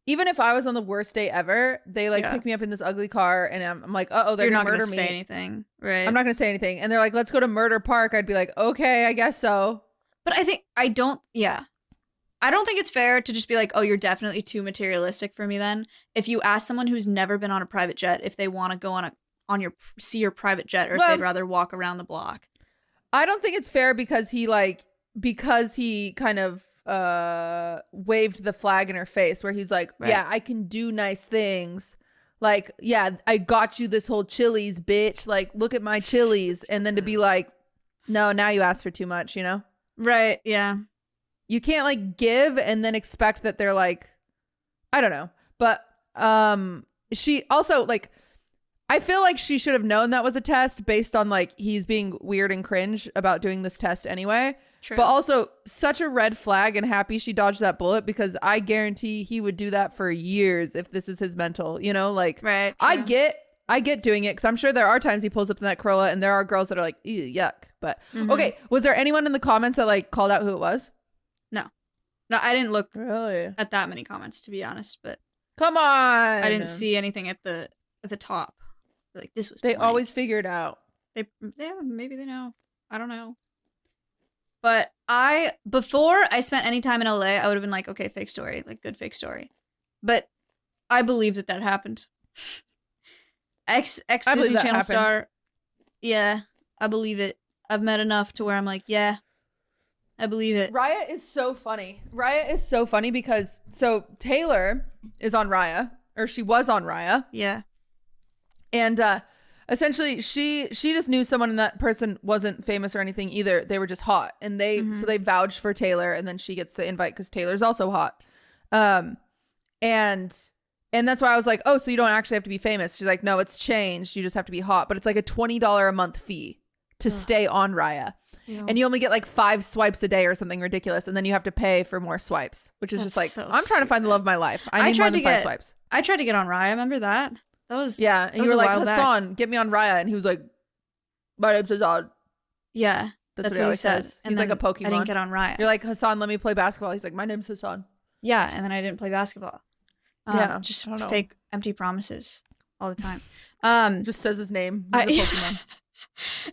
even if I was on the worst day ever, they like Yeah. pick me up in this ugly car and I'm, I'm like, uh oh, they're You're gonna not going murder to me. say anything, right? I'm not gonna say anything. And they're like, let's go to Murder Park. I'd be like, okay, I guess so. But I think I don't. Yeah, I don't think it's fair to just be like, oh, you're definitely too materialistic for me. Then, if you ask someone who's never been on a private jet if they want to go on a on your see your private jet or Well- if they'd rather walk around the block. I don't think it's fair because he like because he kind of uh waved the flag in her face where he's like, Right. "Yeah, I can do nice things." Like, "Yeah, I got you this whole Chili's, bitch. Like, look at my Chili's." And then to be <laughs> like, "No, now you ask for too much," you know? Right? Yeah. You can't like give and then expect that they're like I don't know. But um she also like I feel like she should have known that was a test based on like he's being weird and cringe about doing this test anyway. True. But also such a red flag and happy she dodged that bullet because I guarantee he would do that for years if this is his mental, you know, like right. I get I get doing it cuz I'm sure there are times he pulls up in that Corolla and there are girls that are like, Ew, yuck. But Mhm. okay, was there anyone in the comments that like called out who it was? No, no, I didn't look Really? at that many comments to be honest, but Come on. I didn't see anything at the at the top. Like this was. They blank. always figure it out. They yeah maybe they know. I don't know. But I before I spent any time in LA, I would have been like, okay, fake story, like good fake story. But I believe that that happened. Ex ex I Disney Channel happened. star. Yeah, I believe it. I've met enough to where I'm like, yeah, I believe it. Raya is so funny. Raya is so funny because so Taylor is on Raya or she was on Raya Yeah. and uh essentially she she just knew someone and that person wasn't famous or anything either. They were just hot and they Mhm. so they vouched for Taylor and then she gets the invite cuz Taylor's also hot. Um and and that's why I was like, "Oh, so you don't actually have to be famous." She's like, "No, it's changed. You just have to be hot, but it's like a $20 a month fee to Ugh. stay on Raya." and you only get like five swipes a day or something ridiculous, and then you have to pay for more swipes, which is just like so I'm trying to find the love of my life. I I need tried more than to five get- swipes. I tried to get on Raya. Remember that? That was Yeah, that and was you were like while back. Hassan, get me on Raya, and he was like, "My name's Hassan." Yeah, That's, that's, what he what he always says. He's like a Pokemon. I didn't get on Raya. You're like Hassan, let me play basketball. He's like, "My name's Hassan." Yeah, and then I didn't play basketball. Um, Yeah, just I don't know. fake empty promises all the time. Um, <laughs> Just says his name. He's a <laughs> Pokemon.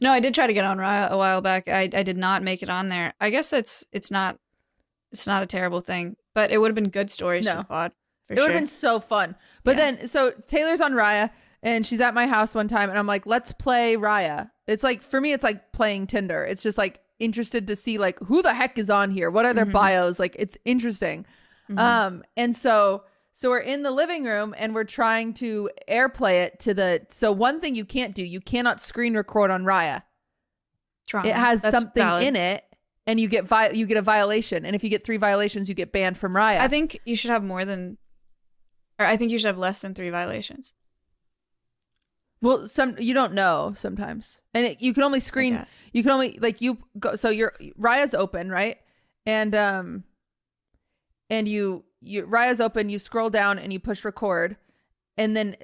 no, I did try to get on Raya a while back. I I did not make it on there. I guess it's it's not it's not a terrible thing, but it would have been good stories No. the pod. For it sure. would have been so fun. But Yeah. then, so Taylor's on Raya, and she's at my house one time, and I'm like, "Let's play Raya." It's like for me, it's like playing Tinder. It's just like interested to see like who the heck is on here. What are their Mhm. bios? Like it's interesting. Mhm. Um, and so so we're in the living room and we're trying to airplay it to the. So one thing you can't do, you cannot screen record on Raya. Trauma. It has That's something valid. in it, and you get vi- you get a violation. And if you get three violations, you get banned from Raya. I think you should have more than, or I think you should have less than three violations. well, some you don't know sometimes, and it, you can only screen. You can only like you go. So your Raya's open, right? And um, and you you Raya's open. You scroll down and you push record, and then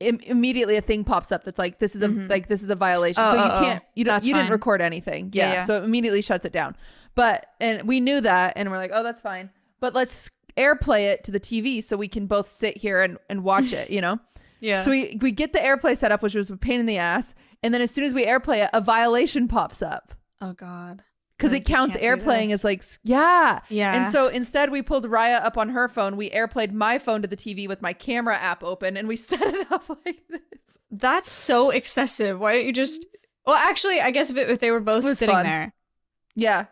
Im- immediately a thing pops up that's like this is a Mhm. like this is a violation. Oh, so you oh, oh. can't you don't you didn't record anything. Yeah, Yeah, yeah. So it immediately shuts it down. But and we knew that, and we're like, oh, that's fine. But let's airplay it to the TV so we can both sit here and and watch it. You know. <laughs> Yeah. So we we get the airplay set up, which was a pain in the ass, and then as soon as we airplay it, a violation pops up oh God. because it counts airplaying as like yeah. Yeah. And so instead, we pulled Raya up on her phone. We airplayed my phone to the TV with my camera app open, and we <laughs> set it up like this. That's so excessive. Why don't you just? Well, actually, I guess if, it, if they were both sitting fun. there, Yeah,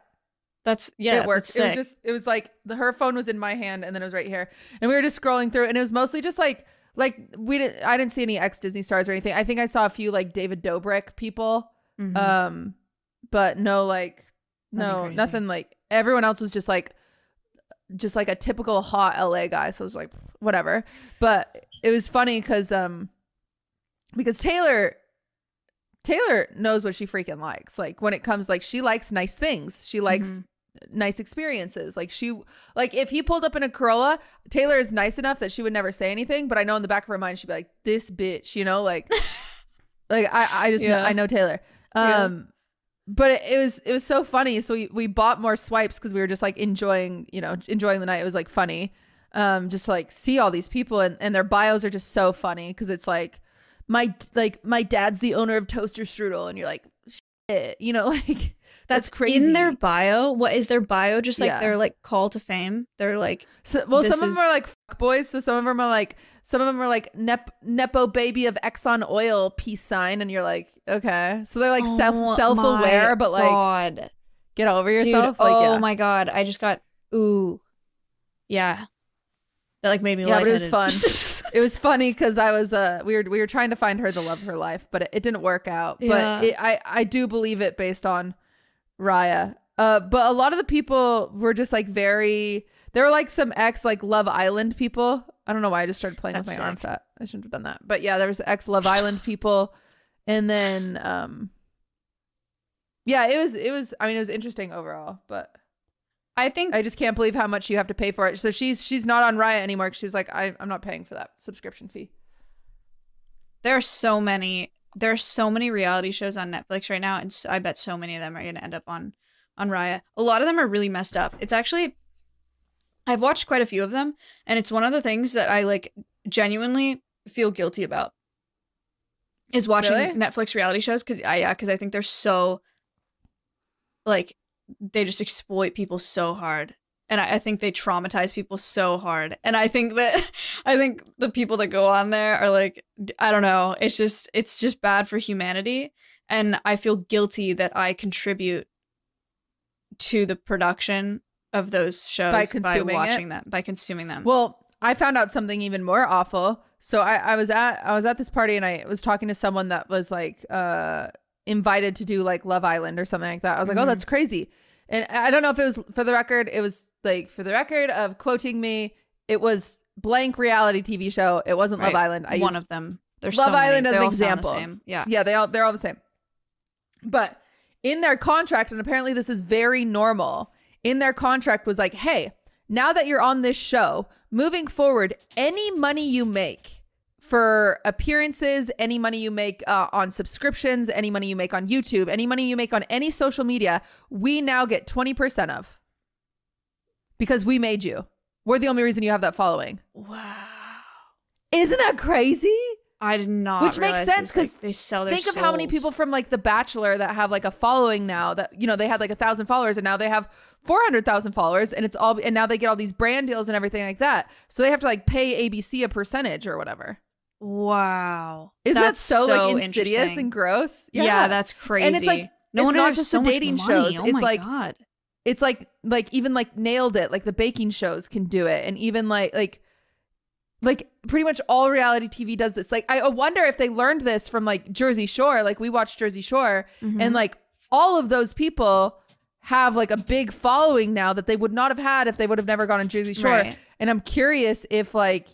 that's yeah, it worked. It was just it was like the her phone was in my hand, and then it was right here, and we were just scrolling through, and it was mostly just like like we didn't. I didn't see any ex Disney stars or anything. I think I saw a few like David Dobrik people. Mhm. um but no like Nothing no crazy. nothing like everyone else was just like just like a typical hot la guy so it was like whatever but it was funny because um because taylor taylor knows what she freaking likes like when it comes like she likes nice things she likes nice experiences. Like she like if he pulled up in a corolla taylor is nice enough that she would never say anything but i know in the back of her mind she'd be like this bitch you know like <laughs> like i i just know, i know taylor. Yeah. um but it, it was it was so funny. So we, we bought more swipes because we were just like enjoying you know enjoying the night. It was like funny. Um just like see all these people and, and their bios are just so funny because it's like my like my dad's the owner of toaster strudel and you're like Shit. you know <laughs> like That's crazy. in their bio. What is their bio? Just like Yeah. their like call to fame. They're like, So, well, some of them are like fuck boys. So some of them are like some of them are like nep nepo baby of Exxon Oil peace sign, and you're like, okay. So they're like oh self self aware, but like God. get over Dude, yourself. like, oh yeah. my god, I just got ooh, yeah. That like made me Yeah, but it was lightheaded. <laughs> it was funny because I was uh we were we were trying to find her the love of her life, but it, it didn't work out. Yeah. But it, I I do believe it based on Raya. Uh, but a lot of the people were just like very. There were like some ex like Love Island people. I don't know why I just started playing with That's my arm fat. I shouldn't have done that. But yeah, there was ex Love Island people, and then um. Yeah, it was it was. I mean, it was interesting overall, but I think I just can't believe how much you have to pay for it. So she's she's not on Raya anymore. she's like, I, I'm not paying for that subscription fee. there are so many. There are so many reality shows on Netflix right now, and so, I bet so many of them are going to end up on on Raya. A lot of them are really messed up. It's actually, I've watched quite a few of them, and it's one of the things that I like genuinely feel guilty about. Is watching Really? Netflix reality shows because I yeah because I think they're so like they just exploit people so hard and I, I think they traumatize people so hard and i think that <laughs> i think the people that go on there are like i don't know it's just it's just bad for humanity and i feel guilty that i contribute to the production of those shows by, consuming it? watching them by consuming them Well, I found out something even more awful. So I, I was at I was at this party and I was talking to someone that was like uh invited to do like Love Island or something like that. I was like, Mhm. oh, that's crazy. And I don't know if it was for the record. It was like for the record of quoting me. It was blank reality TV show. It wasn't Love Island. I one of them there's Love so many. Island as an all sound the example. yeah Yeah, they all they're all the same. But in their contract, and apparently this is very normal, in their contract was like, hey, now that you're on this show, moving forward, any money you make for appearances, any money you make uh, on subscriptions, any money you make on YouTube, any money you make on any social media, we now get 20% of. Because we made you. We're the only reason you have that following. wow Isn't that crazy? i did not Which makes sense, because like, they sell their think of how many people from like The Bachelor that have like a following now that you know they had like a thousand followers and now they have four hundred thousand followers and it's all and now they get all these brand deals and everything like that. So they have to like pay ABC a percentage or whatever. Wow. Isn't That's that so, like insidious and gross? yeah. that's crazy. And it's like- no it's wonder not there's just so the much dating money. shows, Oh it's my like- god. It's like like even like nailed it. Like the baking shows can do it, and even like like like pretty much all reality TV does this. Like I wonder if they learned this from like Jersey Shore. Like we watched Jersey Shore, Mm-hmm. and like all of those people have like a big following now that they would not have had if they would have never gone on Jersey Shore. Right. And I'm curious if like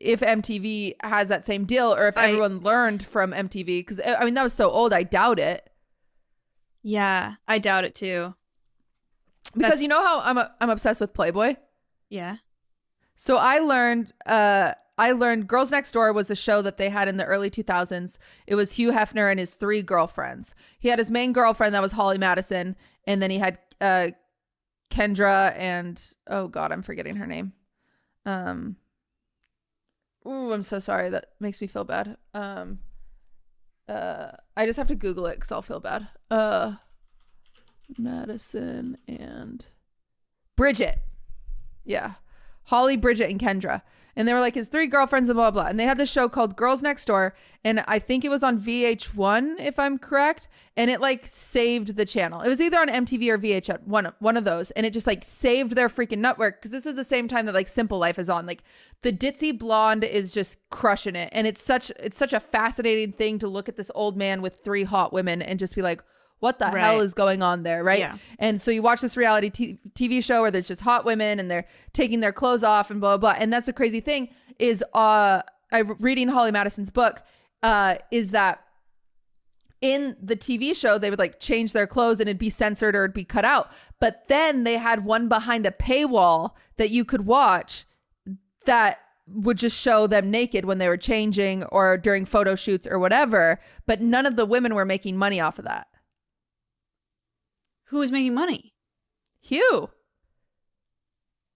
if MTV has that same deal or if I- everyone learned from MTV because I mean that was so old. I doubt it Yeah, I doubt it too. Because That's- you know how I'm a, I'm obsessed with Playboy. Yeah. So I learned uh I learned Girls Next Door was a show that they had in the early 2000s. It was Hugh Hefner and his three girlfriends. He had his main girlfriend that was Holly Madison and then he had uh Kendra and oh god, I'm forgetting her name. Um Ooh, I'm so sorry. That makes me feel bad. Um uh I just have to google it cuz I'll feel bad. Uh Madison and Bridget. Yeah. Holly, Bridget, and Kendra. And they were like his three girlfriends and blah, blah, blah. And they had this show called Girls Next Door. And I think it was on VH1, if I'm correct. And it like saved the channel. It was either on MTV or VH1, one, one of those. And it just like saved their freaking network. Cause this is the same time that like Simple Life is on. Like the ditzy blonde is just crushing it. And it's such, it's such a fascinating thing to look at this old man with three hot women and just be like, what the hell is going on there? Right. Yeah. And so you watch this reality t- TV show where there's just hot women and they're taking their clothes off and blah blah. blah. And that's the crazy thing is uh I reading Holly Madison's book uh is that in the TV show they would like change their clothes and it'd be censored or it'd be cut out. But then they had one behind a paywall that you could watch that would just show them naked when they were changing or during photo shoots or whatever, but none of the women were making money off of that. Who was making money? Hugh.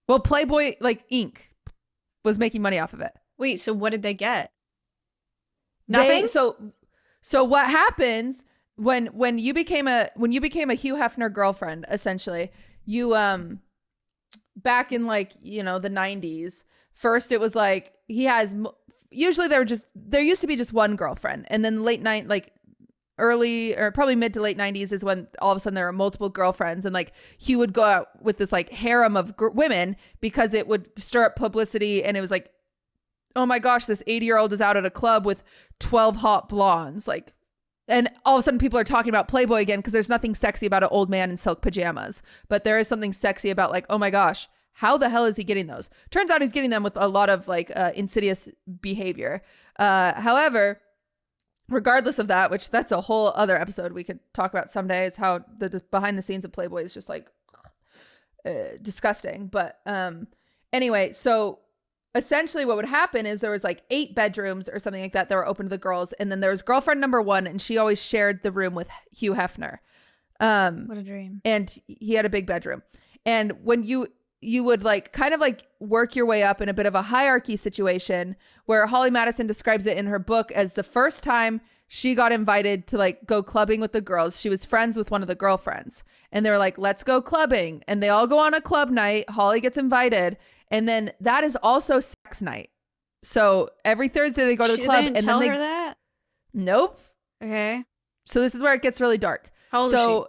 Well, Playboy like Inc. was making money off of it. Wait, so what did they get? They- Nothing. so so what happens when when you became a when you became a Hugh Hefner girlfriend, essentially, you um back in like you know the 90s first it was like he has usually there were just there used to be just one girlfriend and then late night like early or probably mid to late 90s is when all of a sudden there were multiple girlfriends and like he would go out with this like harem of gr- women because it would stir up publicity and it was like oh my gosh this 80 year old is out at a club with 12 hot blondes like and all of a sudden people are talking about playboy again because there's nothing sexy about an old man in silk pajamas but there is something sexy about like oh my gosh how the hell is he getting those? Turns out he's getting them with a lot of like uh, insidious behavior. Uh, however regardless of that which that's a whole other episode we could talk about someday is how the the behind the scenes of playboy is just like <sighs> uh, disgusting. But um anyway so essentially what would happen is there was like eight bedrooms or something like that that were open to the girls and then there was girlfriend number one and she always shared the room with hugh hefner. Um What a dream. and he had a big bedroom. And when you you would like kind of like work your way up in a bit of a hierarchy situation where holly madison describes it in her book as the first time she got invited to like go clubbing with the girls. She was friends with one of the girlfriends and they were like let's go clubbing. And they all go on a club night. Holly gets invited and then that is also sex night. So every thursday they go to the She club and tell then they her that. nope. Okay. so this is where it gets really dark. How old so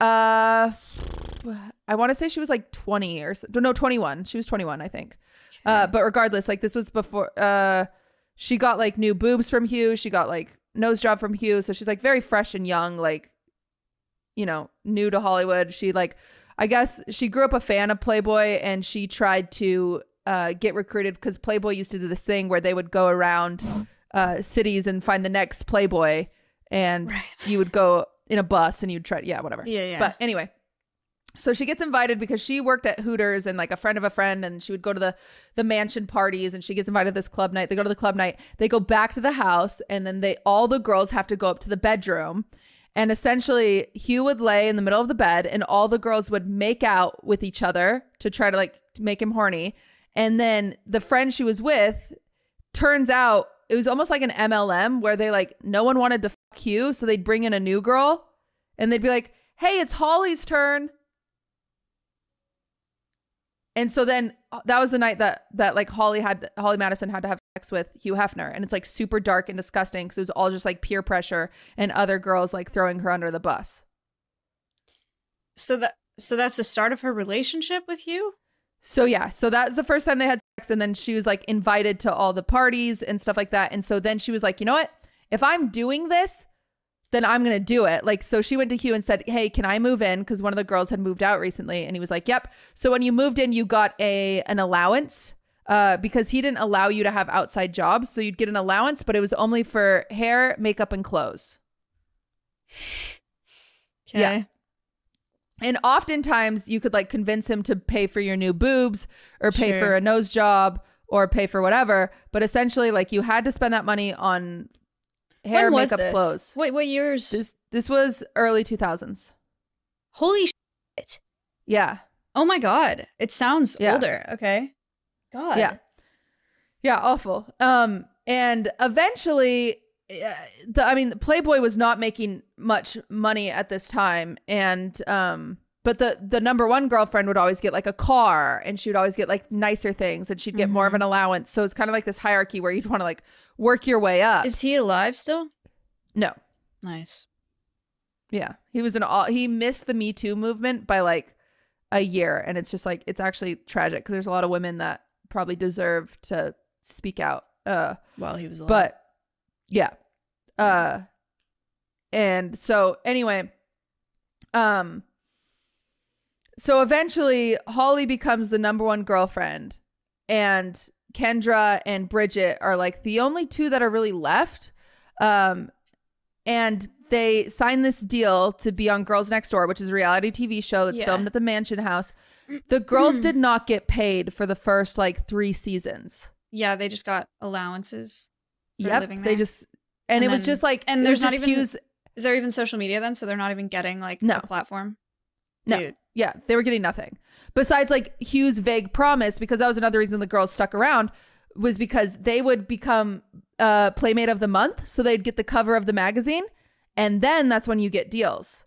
uh i want to say she was like 20 or no 21 she was 21 i think is she? uh but regardless like this was before uh she got like new boobs from hugh she got like nose job from hugh so she's like very fresh and young like you know new to hollywood she like i guess she grew up a fan of playboy and she tried to uh get recruited because playboy used to do this thing where they would go around uh cities and find the next playboy and Right. you would go in a bus and you'd try yeah whatever yeah, yeah. but anyway, so she gets invited because she worked at Hooters and like a friend of a friend, and she would go to the the mansion parties, and she gets invited to this club night. They go to the club night. They go back to the house, and then they all the girls have to go up to the bedroom. And essentially, Hugh would lay in the middle of the bed, and all the girls would make out with each other to try to like make him horny. And then the friend she was with, turns out it was almost like an MLM where they like no one wanted to fuck Hugh, so they'd bring in a new girl, and they'd be like, "Hey, it's Holly's turn." And so then uh, that was the night that that like Holly had Holly Madison had to have sex with Hugh Hefner, and it's like super dark and disgusting because it was all just like peer pressure and other girls like throwing her under the bus. so that so that's the start of her relationship with Hugh. So yeah, so that was the first time they had sex, and then she was like invited to all the parties and stuff like that. And so then she was like, you know what? If I'm doing this, then I'm gonna do it. Like, so she went to Hugh and said, Hey, can I move in? Because one of the girls had moved out recently, and he was like, Yep. So when you moved in, you got a an allowance. Uh, because he didn't allow you to have outside jobs, so you'd get an allowance, but it was only for hair, makeup, and clothes. Okay. Yeah. And oftentimes you could like convince him to pay for your new boobs or pay Sure. for a nose job or pay for whatever. But essentially, like you had to spend that money on hair, when makeup, this? clothes. Wait, what years? This this was early two thousands. Holy shit! Yeah, Oh my god, it sounds Yeah. older. Okay. God. Yeah. yeah, awful. Um, and eventually, uh, the I mean, Playboy was not making much money at this time, and um. But the the number one girlfriend would always get like a car, and she would always get like nicer things, and she'd get more of Mhm. an allowance. So it's kind of like this hierarchy where you'd want to like work your way up. Is he alive still? no, Nice. yeah, he was an all. He missed the Me Too movement by like a year, and it's just like it's actually tragic because there's a lot of women that probably deserve to speak out. Uh, While he was alive. but yeah uh and so anyway um so eventually holly becomes the number one girlfriend and kendra and bridget are like the only two that are really left um and they sign this deal to be on girls next door which is a reality tv show that's Yeah. filmed at the mansion house the girls <clears throat> did not get paid for the first like three seasons yeah, they just got allowances. living They just and, And it was just like and there's not even- Hughes- Is there even social media then? So they're not even getting like No. a platform. No. Dude. yeah, they were getting nothing. Besides like Hugh's vague promise, because that was another reason the girls stuck around, was because they would become uh playmate of the month. So they'd get the cover of the magazine. and then that's when you get deals.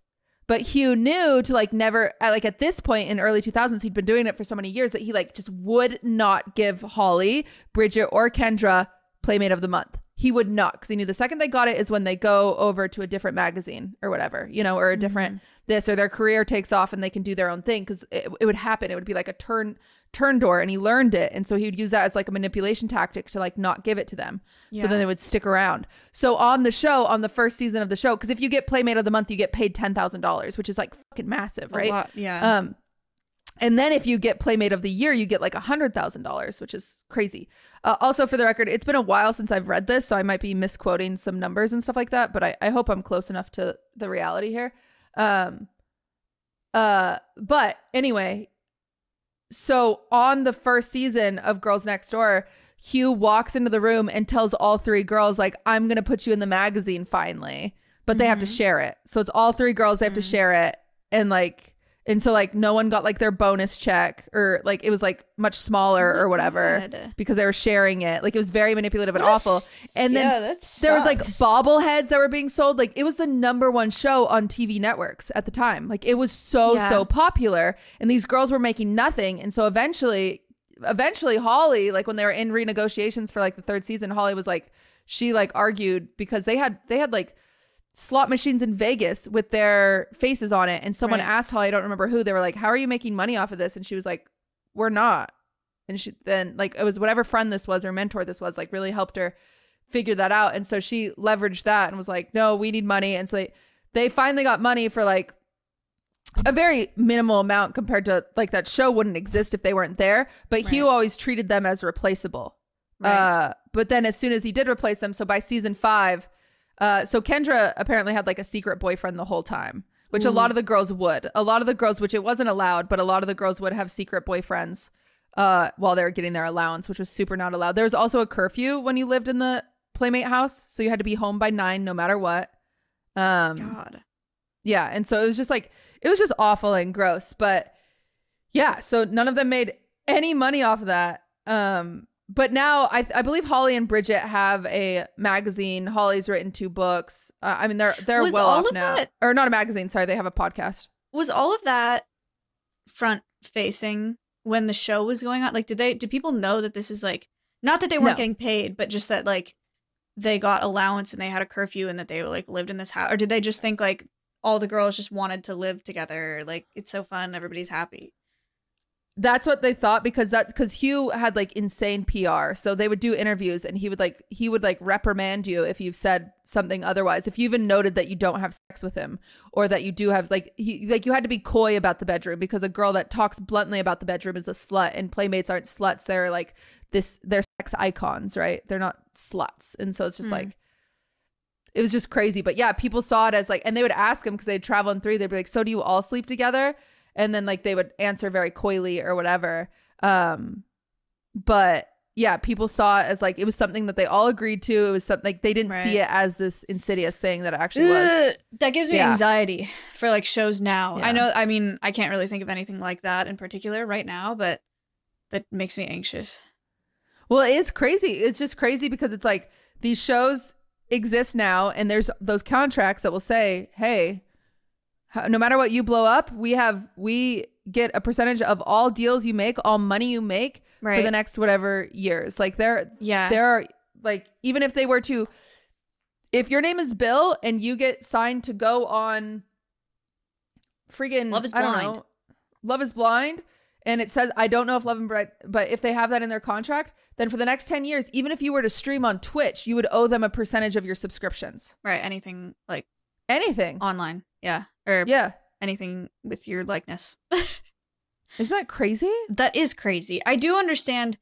But Hugh knew to like never like at this point in early 2000s he'd been doing it for so many years that he like just would not give Holly, Bridget or Kendra playmate of the month. He would not because he knew the second they got it is when they go over to a different magazine or whatever, you know, or a different this or their career takes off and they can do their own thing because it, it would happen. It would be like a turn turn door and he learned it. And so he would use that as like a manipulation tactic to like not give it to them. So then they would stick around. So on the show on the first season of the show because if you get playmate of the month you get paid $10000 which is like fucking massive A right? lot, yeah. um and then if you get playmate of the year you get like a hundred thousand dollars which is crazy uh, also for the record it's been a while since i've read this so i might be misquoting some numbers and stuff like that but i, I hope i'm close enough to the reality here um uh but anyway so on the first season of Girls Next Door, Hugh walks into the room and tells all three girls, like, I'm gonna put you in the magazine finally. But they have to Mhm. share it. So it's all three girls, they have to Mm. share it. And like and so like no one got like their bonus check or like it was like much smaller oh or whatever God. because they were sharing it. Like it was very manipulative and What a awful. And then yeah, that There was like bobbleheads that were being sold. Like it was the number one show on TV networks at the time. Like it was so Yeah. so popular, and these girls were making nothing. And so eventually, eventually Holly, like when they were in renegotiations for like the third season, Holly was like, she like argued because they had they had like slot machines in Vegas with their faces on it, and someone Right. asked Holly, I don't remember who, they were like, "How are you making money off of this?" And she was like, "We're not." And she then like it was whatever friend this was or mentor this was like really helped her figure that out. And so she leveraged that and was like, no, we need money. And so they, they finally got money for like a very minimal amount compared to like that show wouldn't exist if they weren't there. But Hugh always treated them as replaceable. Right. Uh, but then as soon as he did replace them, so by season five, uh, so Kendra apparently had like a secret boyfriend the whole time, which a lot of the girls would. A lot of the girls, which it wasn't allowed, but a lot of the girls would have secret boyfriends uh, while they were getting their allowance, which was super not allowed. There was also a curfew when you lived in the playmate house, so you had to be home by nine no matter what. Um, God. yeah, and so it was just like it was just awful and gross, but yeah, so none of them made any money off of that. Um, but now I I believe Holly and Bridget have a magazine. Holly's written two books. Uh, I mean they're they're Was well all off of now, that- or not a magazine. Sorry, they have a podcast. Was all of that front facing when the show was going on? Like, did they? Did people know that this is like not that they weren't No. getting paid, but just that like they got allowance and they had a curfew and that they like lived in this house, or did they just think like all the girls just wanted to live together? Like it's so fun, everybody's happy. That's what they thought because that because Hugh had like insane PR. So they would do interviews and he would like he would like reprimand you if you've said something otherwise. If you even noted that you don't have sex with him or that you do have like he like you had to be coy about the bedroom because a girl that talks bluntly about the bedroom is a slut and playmates aren't sluts. They're like this they're sex icons, right? They're not sluts. And so it's just Hmm. like it was just crazy. But yeah, people saw it as like and they would ask him because they'd travel in three, they'd be like, So do you all sleep together? And then like they would answer very coyly or whatever um but yeah people saw it as like it was something that they all agreed to it was something like they didn't see it as this insidious thing that it actually was that gives me Yeah. anxiety for like shows now. Yeah. I know. I mean, I can't really think of anything like that in particular right now, but that makes me anxious. well it is crazy it's just crazy because it's like these shows exist now and there's those contracts that will say hey no matter what you blow up we have we get a percentage of all deals you make all money you make Right. for the next whatever years like there yeah. there are like even if they were to if your name is bill and you get signed to go on friggin Love is Blind. know, love is blind and it says i don't know if love and blind but if they have that in their contract then for the next 10 years even if you were to stream on twitch you would owe them a percentage of your subscriptions right. Anything like anything online. Yeah. Or yeah anything with your likeness. <laughs> isn't that crazy that is crazy. I do understand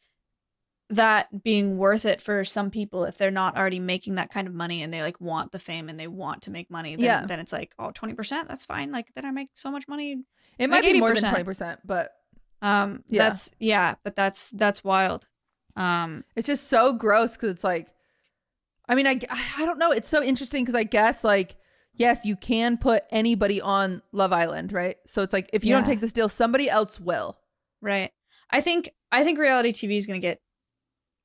that being worth it for some people if they're not already making that kind of money and they like want the fame and they want to make money. Then, Yeah. Then it's like, oh, 20%, that's fine. Like then I make so much money. it might be more than 20% but Um, Yeah. that's yeah, but that's that's wild. Um, It's just so gross because it's like, I mean, I, I don't know. It's so interesting because I guess like, yes, you can put anybody on Love Island, right? So it's like if you don't take this deal, somebody else will. right. I think I think reality TV is gonna get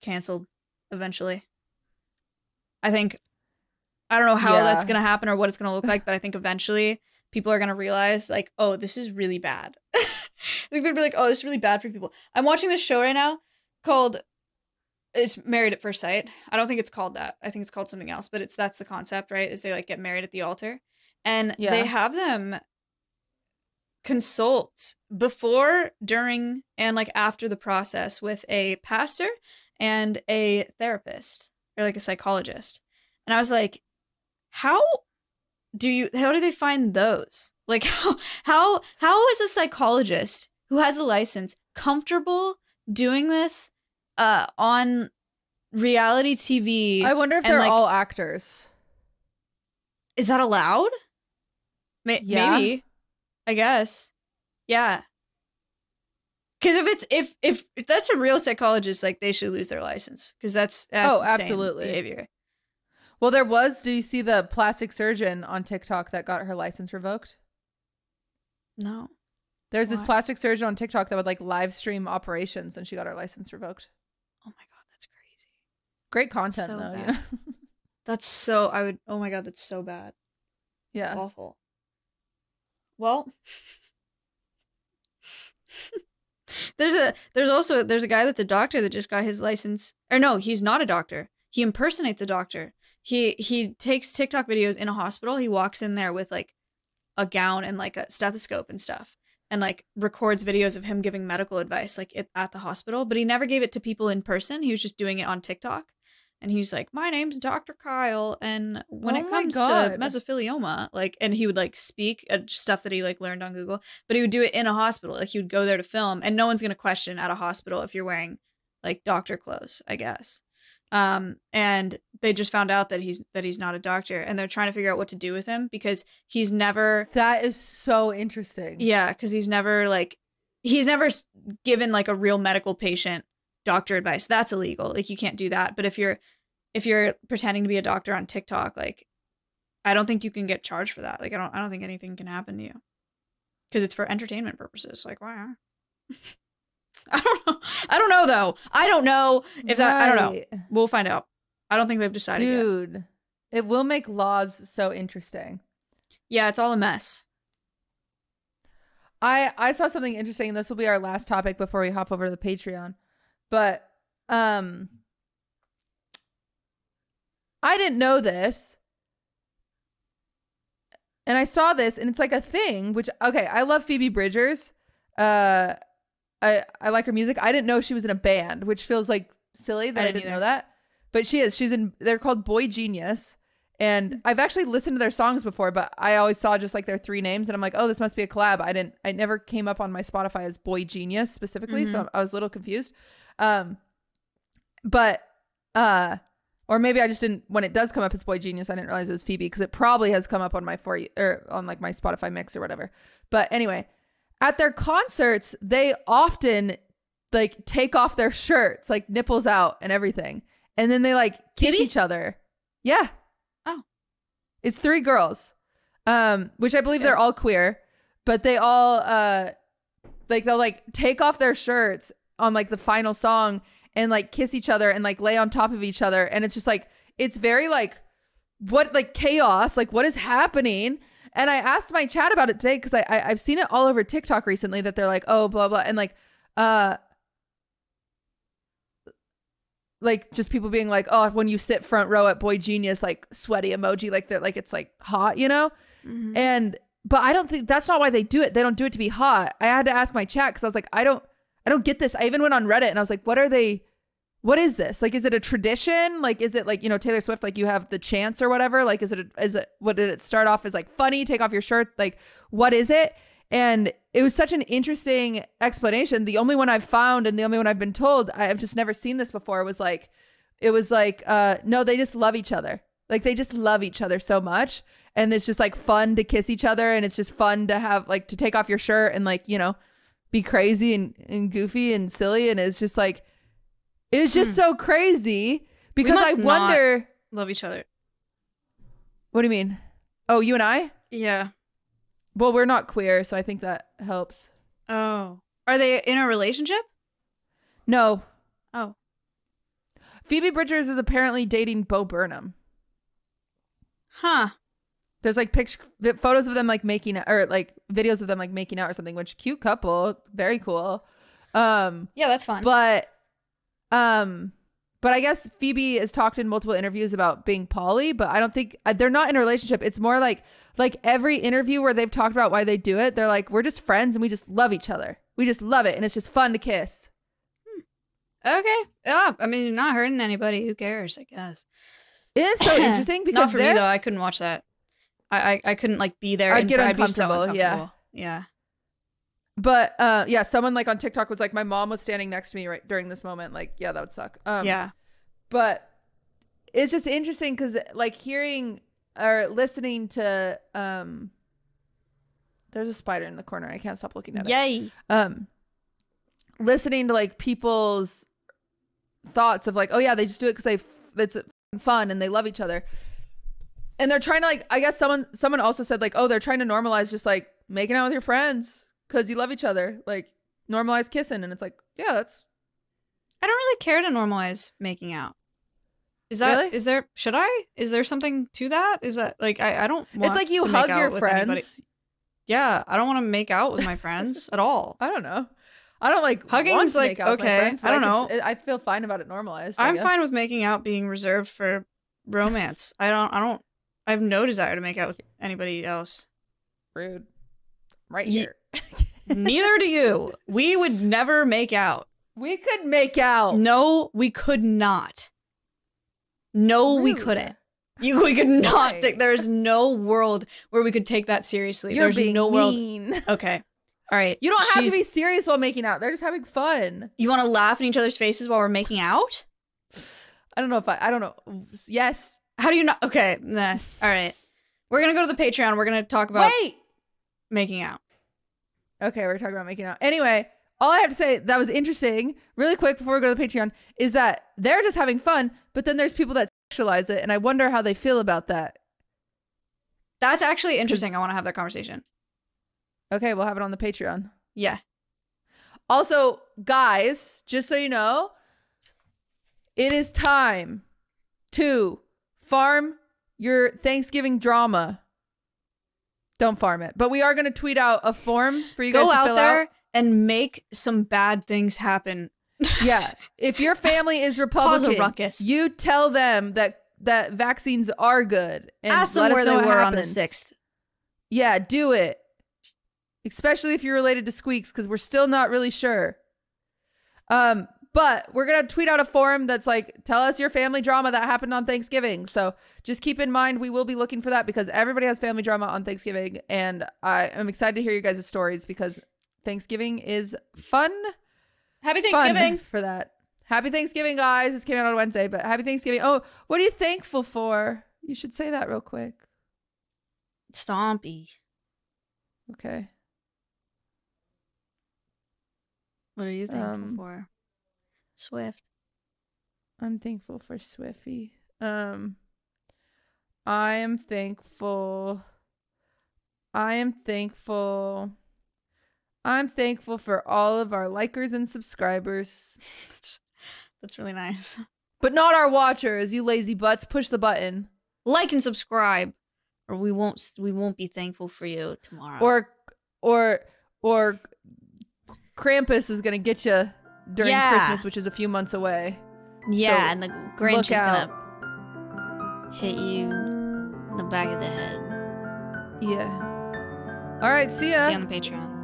canceled eventually. I think I don't know how that's gonna happen or what it's gonna look like, but I think eventually people are gonna realize like, oh, this is really bad. <laughs> I think they'll be like, oh, this is really bad for people. I'm watching this show right now called it's Married at First Sight. I don't think it's called that. I think it's called something else, but it's that's the concept, right? Is they like get married at the altar. And Yeah. they have them consult before, during, and like after the process with a pastor and a therapist or like a psychologist. And I was like, how do you how do they find those? Like <laughs> how how how is a psychologist who has a license comfortable doing this uh on reality TV? I wonder if and, they're like- all actors. is that allowed? May- Yeah. Maybe. I guess. Yeah. Cuz if it's if, if if that's a real psychologist like they should lose their license cuz that's that's Oh, absolutely. behavior. Well, there was. Do you see the plastic surgeon on TikTok that got her license revoked? No. There's this plastic surgeon on TikTok that would like live stream operations, and she got her license revoked. Oh my god, that's crazy. Great content So though. bad. Yeah. <laughs> That's so I would oh my god, that's so bad. It's yeah. awful. Well, <laughs> there's a there's also there's a guy that's a doctor that just got his license. Or no, he's not a doctor. He impersonates a doctor. He he takes TikTok videos in a hospital. He walks in there with like a gown and like a stethoscope and stuff and like records videos of him giving medical advice like at the hospital, but he never gave it to people in person. He was just doing it on TikTok. And he's like, "My name's Dr. Kyle, and when Oh it comes to God. mesothelioma, like, and he would like speak uh, stuff that he like learned on Google, but he would do it in a hospital. Like, he would go there to film, and no one's gonna question at a hospital if you're wearing like doctor clothes, I guess. Um, and they just found out that he's that he's not a doctor, and they're trying to figure out what to do with him because he's never That is so interesting. yeah, because he's never like he's never given like a real medical patient doctor advice. That's illegal. Like you can't do that. But if you're if you're pretending to be a doctor on TikTok, like I don't think you can get charged for that. Like I don't I don't think anything can happen to you because it's for entertainment purposes. Like why? <laughs> I don't know. I don't know though. I don't know if that. I don't know. We'll find out. I don't think they've decided yet. Dude, it will make laws so interesting. Yeah, it's all a mess. I I saw something interesting. This will be our last topic before we hop over to the Patreon. But um I didn't know this. And I saw this and it's like a thing which okay, I love Phoebe Bridgers. Uh I I like her music. I didn't know she was in a band, which feels like silly that I didn't didn't, know that. But she is. She's in they're called Boy Genius. And I've actually listened to their songs before, but I always saw just like their three names and I'm like, "Oh, this must be a collab." I didn't I never came up on my Spotify as Boy Genius specifically, so I was a little confused. Um but uh or maybe I just didn't when it does come up as Boy Genius, I didn't realize it was Phoebe because it probably has come up on my for you or on like my Spotify mix or whatever. But anyway, at their concerts, they often like take off their shirts, like nipples out and everything. And then they like kiss Kitty? each other. Yeah. Oh. It's three girls. Um, which I believe Yeah. they're all queer, but they all uh like they'll like take off their shirts on like the final song and like kiss each other and like lay on top of each other and it's just like it's very like what like chaos like what is happening and i asked my chat about it today because I, I i've seen it all over tiktok recently that they're like oh blah blah and like uh like just people being like oh when you sit front row at boy genius like sweaty emoji like that like it's like hot you know Mhm. and but I don't think that's not why they do it. They don't do it to be hot. I had to ask my chat because I was like, I don't, I don't get this. I even went on Reddit and I was like, what are they? What is this? Like, is it a tradition? Like, is it like you know Taylor Swift? Like, you have the chance or whatever? Like, is it? A, is it? What did it start off as? Like, funny? Take off your shirt? Like, what is it? And it was such an interesting explanation. The only one I've found and the only one I've been told, I've just never seen this before. Was like, it was like, uh, no, they just love each other. Like, they just love each other so much and it's just like fun to kiss each other and it's just fun to have like to take off your shirt and like you know be crazy and, and goofy and silly and it's just like it's just hmm. so crazy because i wonder Love each other. what do you mean oh you and i Yeah. well we're not queer so i think that helps Oh. Are they in a relationship? no Oh. phoebe bridgers is apparently dating bo burnham Huh. There's like pictures, photos of them like making or like videos of them like making out or something. Which cute couple, very cool. Um, Yeah, that's fun. but um, but I guess Phoebe has talked in multiple interviews about being poly, but I don't think uh, they're not in a relationship. It's more like like every interview where they've talked about why they do it, they're like, we're just friends and we just love each other. We just love it and it's just fun to kiss. okay. Yeah, I mean, you're not hurting anybody. Who cares? I guess. It is so <coughs> interesting because not for me though. I couldn't watch that. I I, I couldn't like be there. I'd and get I'd be so uncomfortable, yeah. Yeah. But uh yeah, someone like on TikTok was like, My mom was standing next to me right during this moment. Like, yeah, that would suck. Um yeah. but it's just interesting because like hearing or listening to um there's a spider in the corner. I can't stop looking at it. Yay. Um listening to like people's thoughts of like, oh yeah, they just do it because they f- it's fun and they love each other. And they're trying to like I guess someone someone also said like, oh, they're trying to normalize just like making out with your friends because you love each other. Like normalize kissing and it's like, yeah, that's I don't really care to normalize making out. Is that is Really? there should I? Is there something to that? Is that like I, I don't want it's like you hug your friends. anybody. Yeah, I don't want to make out with my friends at all. <laughs> I don't know. I don't like Hugging's like, make out with my okay, friends, I don't know can s- I feel fine about it normalized. I I'm fine with making out being reserved for romance. I don't I don't I have no desire to make out with anybody else. Rude. Right Ye- here. <laughs> Neither do you. We would never make out. We could make out. No, we could not. No, we couldn't. You, we could <laughs> not. Why? take- there's no world where we could take that seriously. You're there's being no world. mean. <laughs> Okay. All right. You don't have She's- to be serious while making out. They're just having fun. You want to laugh in each other's faces while we're making out? I don't know if I. I don't know. Yes. How do you not? Okay. Nah. All right. We're gonna go to the Patreon. We're gonna talk about Wait. making out. Okay, we're talking about making out. Anyway, all I have to say that was interesting, really quick before we go to the Patreon, is that they're just having fun, but then there's people that sexualize it, and I wonder how they feel about that. That's actually interesting. I want to have that conversation. Okay, we'll have it on the Patreon. Yeah. Also, guys, just so you know, it is time to farm your Thanksgiving drama. Don't farm it, but we are going to tweet out a form for you guys Go to out fill there out. and make some bad things happen. <laughs> Yeah, if your family is Cause Republican, a ruckus. you tell them that that vaccines are good and Ask them where they were on the sixth. Yeah, do it. Especially if you're related to Squeex, because we're still not really sure. Um, but we're gonna tweet out a forum that's like, tell us your family drama that happened on Thanksgiving. So just keep in mind we will be looking for that because everybody has family drama on Thanksgiving, and I am excited to hear you guys' stories because Thanksgiving is fun. Happy fun Thanksgiving. for that. Happy Thanksgiving, guys. This came out on Wednesday, but happy Thanksgiving. Oh, what are you thankful for? You should say that real quick. Stompy. Okay. What are you thankful Um, for? Swift. I'm thankful for Swiffy. Um I am thankful I am thankful I'm thankful for all of our likers and subscribers, That's, <laughs> that's really nice. but not our watchers. You lazy butts, push the button. Like and subscribe, or we won't we won't be thankful for you tomorrow. Or or or Krampus is going to get you during Yeah. Christmas, which is a few months away. yeah, so and the Grinch look is out. gonna hit you in the back of the head. Yeah. All right, see ya. See you on the Patreon.